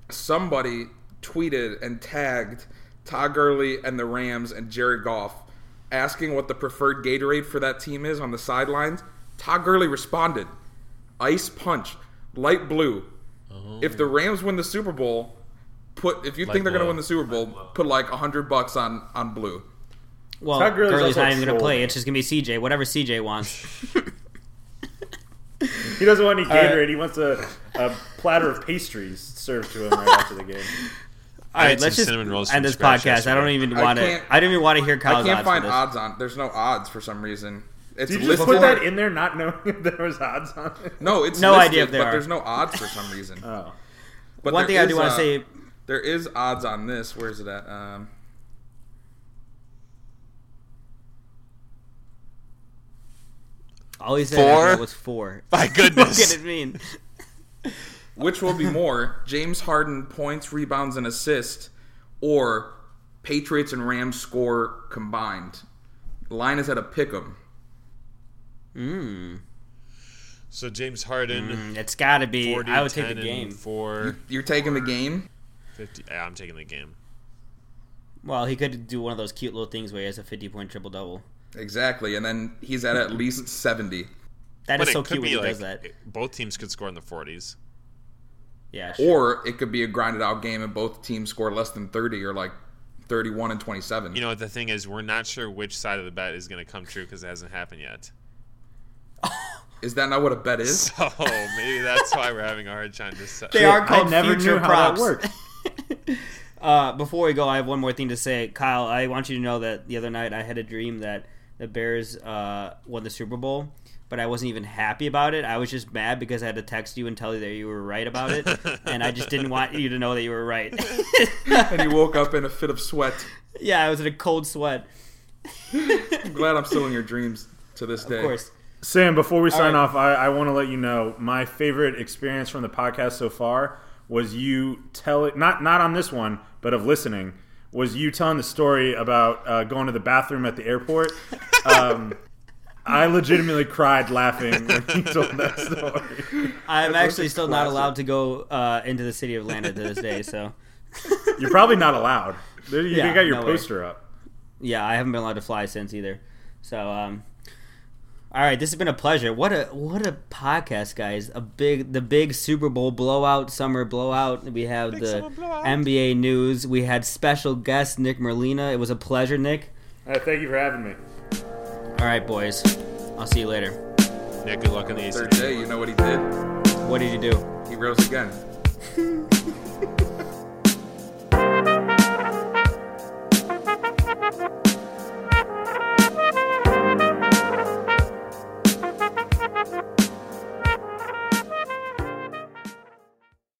Somebody tweeted and tagged Todd Gurley and the Rams and Jared Goff, asking what the preferred Gatorade for that team is on the sidelines. Todd Gurley responded, "Ice Punch, light blue. If the Rams win the Super Bowl, put if you Light think they're going to win the Super Bowl, put like a hundred bucks on on blue." Well, Todd Gurley's Gurley's also not even going to troll. play. It's just going to be CJ, whatever CJ wants. He doesn't want any right. Gatorade. He wants a, a platter of pastries served to him right after the game. All I let's just cinnamon rolls end this scratch podcast. I don't even I want to. can't- I don't even want to hear I Kyle's can't odds find for this. odds on. There's no odds for some reason. It's Did you just listed put that in there not knowing if there was odds on it? No, it's No listed, idea if there but are. there's no odds for some reason. Oh. But One there thing I is, do want uh, to say, there is odds on this. Where is it at? Um, all he said Four? after was four. My goodness. what goodness. can it mean? which will be more? James Harden points, rebounds, and assists, or Patriots and Rams score combined. Line is at a pick 'em. Mm, So James Harden, mm, it's got to be. 40, I would take the game. and 4, You're taking the game. 50. Yeah, I'm taking the game. Well, he could do one of those cute little things where he has a fifty-point triple double. Exactly, and then he's at at least seventy. That is But so cute when he like does that. both teams could score in the 40s. Yeah, sure. Or it could be a grinded out game and both teams score less than 30 or like 31 and 27. You know what the thing is? We're not sure which side of the bet is going to come true because it hasn't happened yet. is that not what a bet is? So maybe that's why we're having a hard time to. They are I called never future knew how props. that worked. Uh, before we go, I have one more thing to say, Kyle. I want you to know that the other night I had a dream that the Bears uh, won the Super Bowl, but I wasn't even happy about it. I was just mad because I had to text you and tell you that you were right about it, and I just didn't want you to know that you were right. and you woke up in a fit of sweat. yeah, I was in a cold sweat. I'm glad I'm still in your dreams to this day. Of course. Sam, before we sign right. off, I, I want to let you know my favorite experience from the podcast so far was you tell it not not on this one, but of listening was you telling the story about uh, going to the bathroom at the airport. Um, I legitimately cried laughing when you told that story. I'm That's actually a still not allowed to go uh, into the city of Atlanta to this day. So, You're probably not allowed. You Yeah, got your no way. poster up. yeah, I haven't been allowed to fly since either. So, um, all right, this has been a pleasure. What a what a podcast, guys! A big the big Super Bowl blowout, summer blowout. We have Big the. NBA news. We had special guest Nick Merlina. It was a pleasure, Nick. Uh, thank you for having me. All right, boys. I'll see you later. Nick, good luck in the Third day, you know what he did? What did you do? He rose again.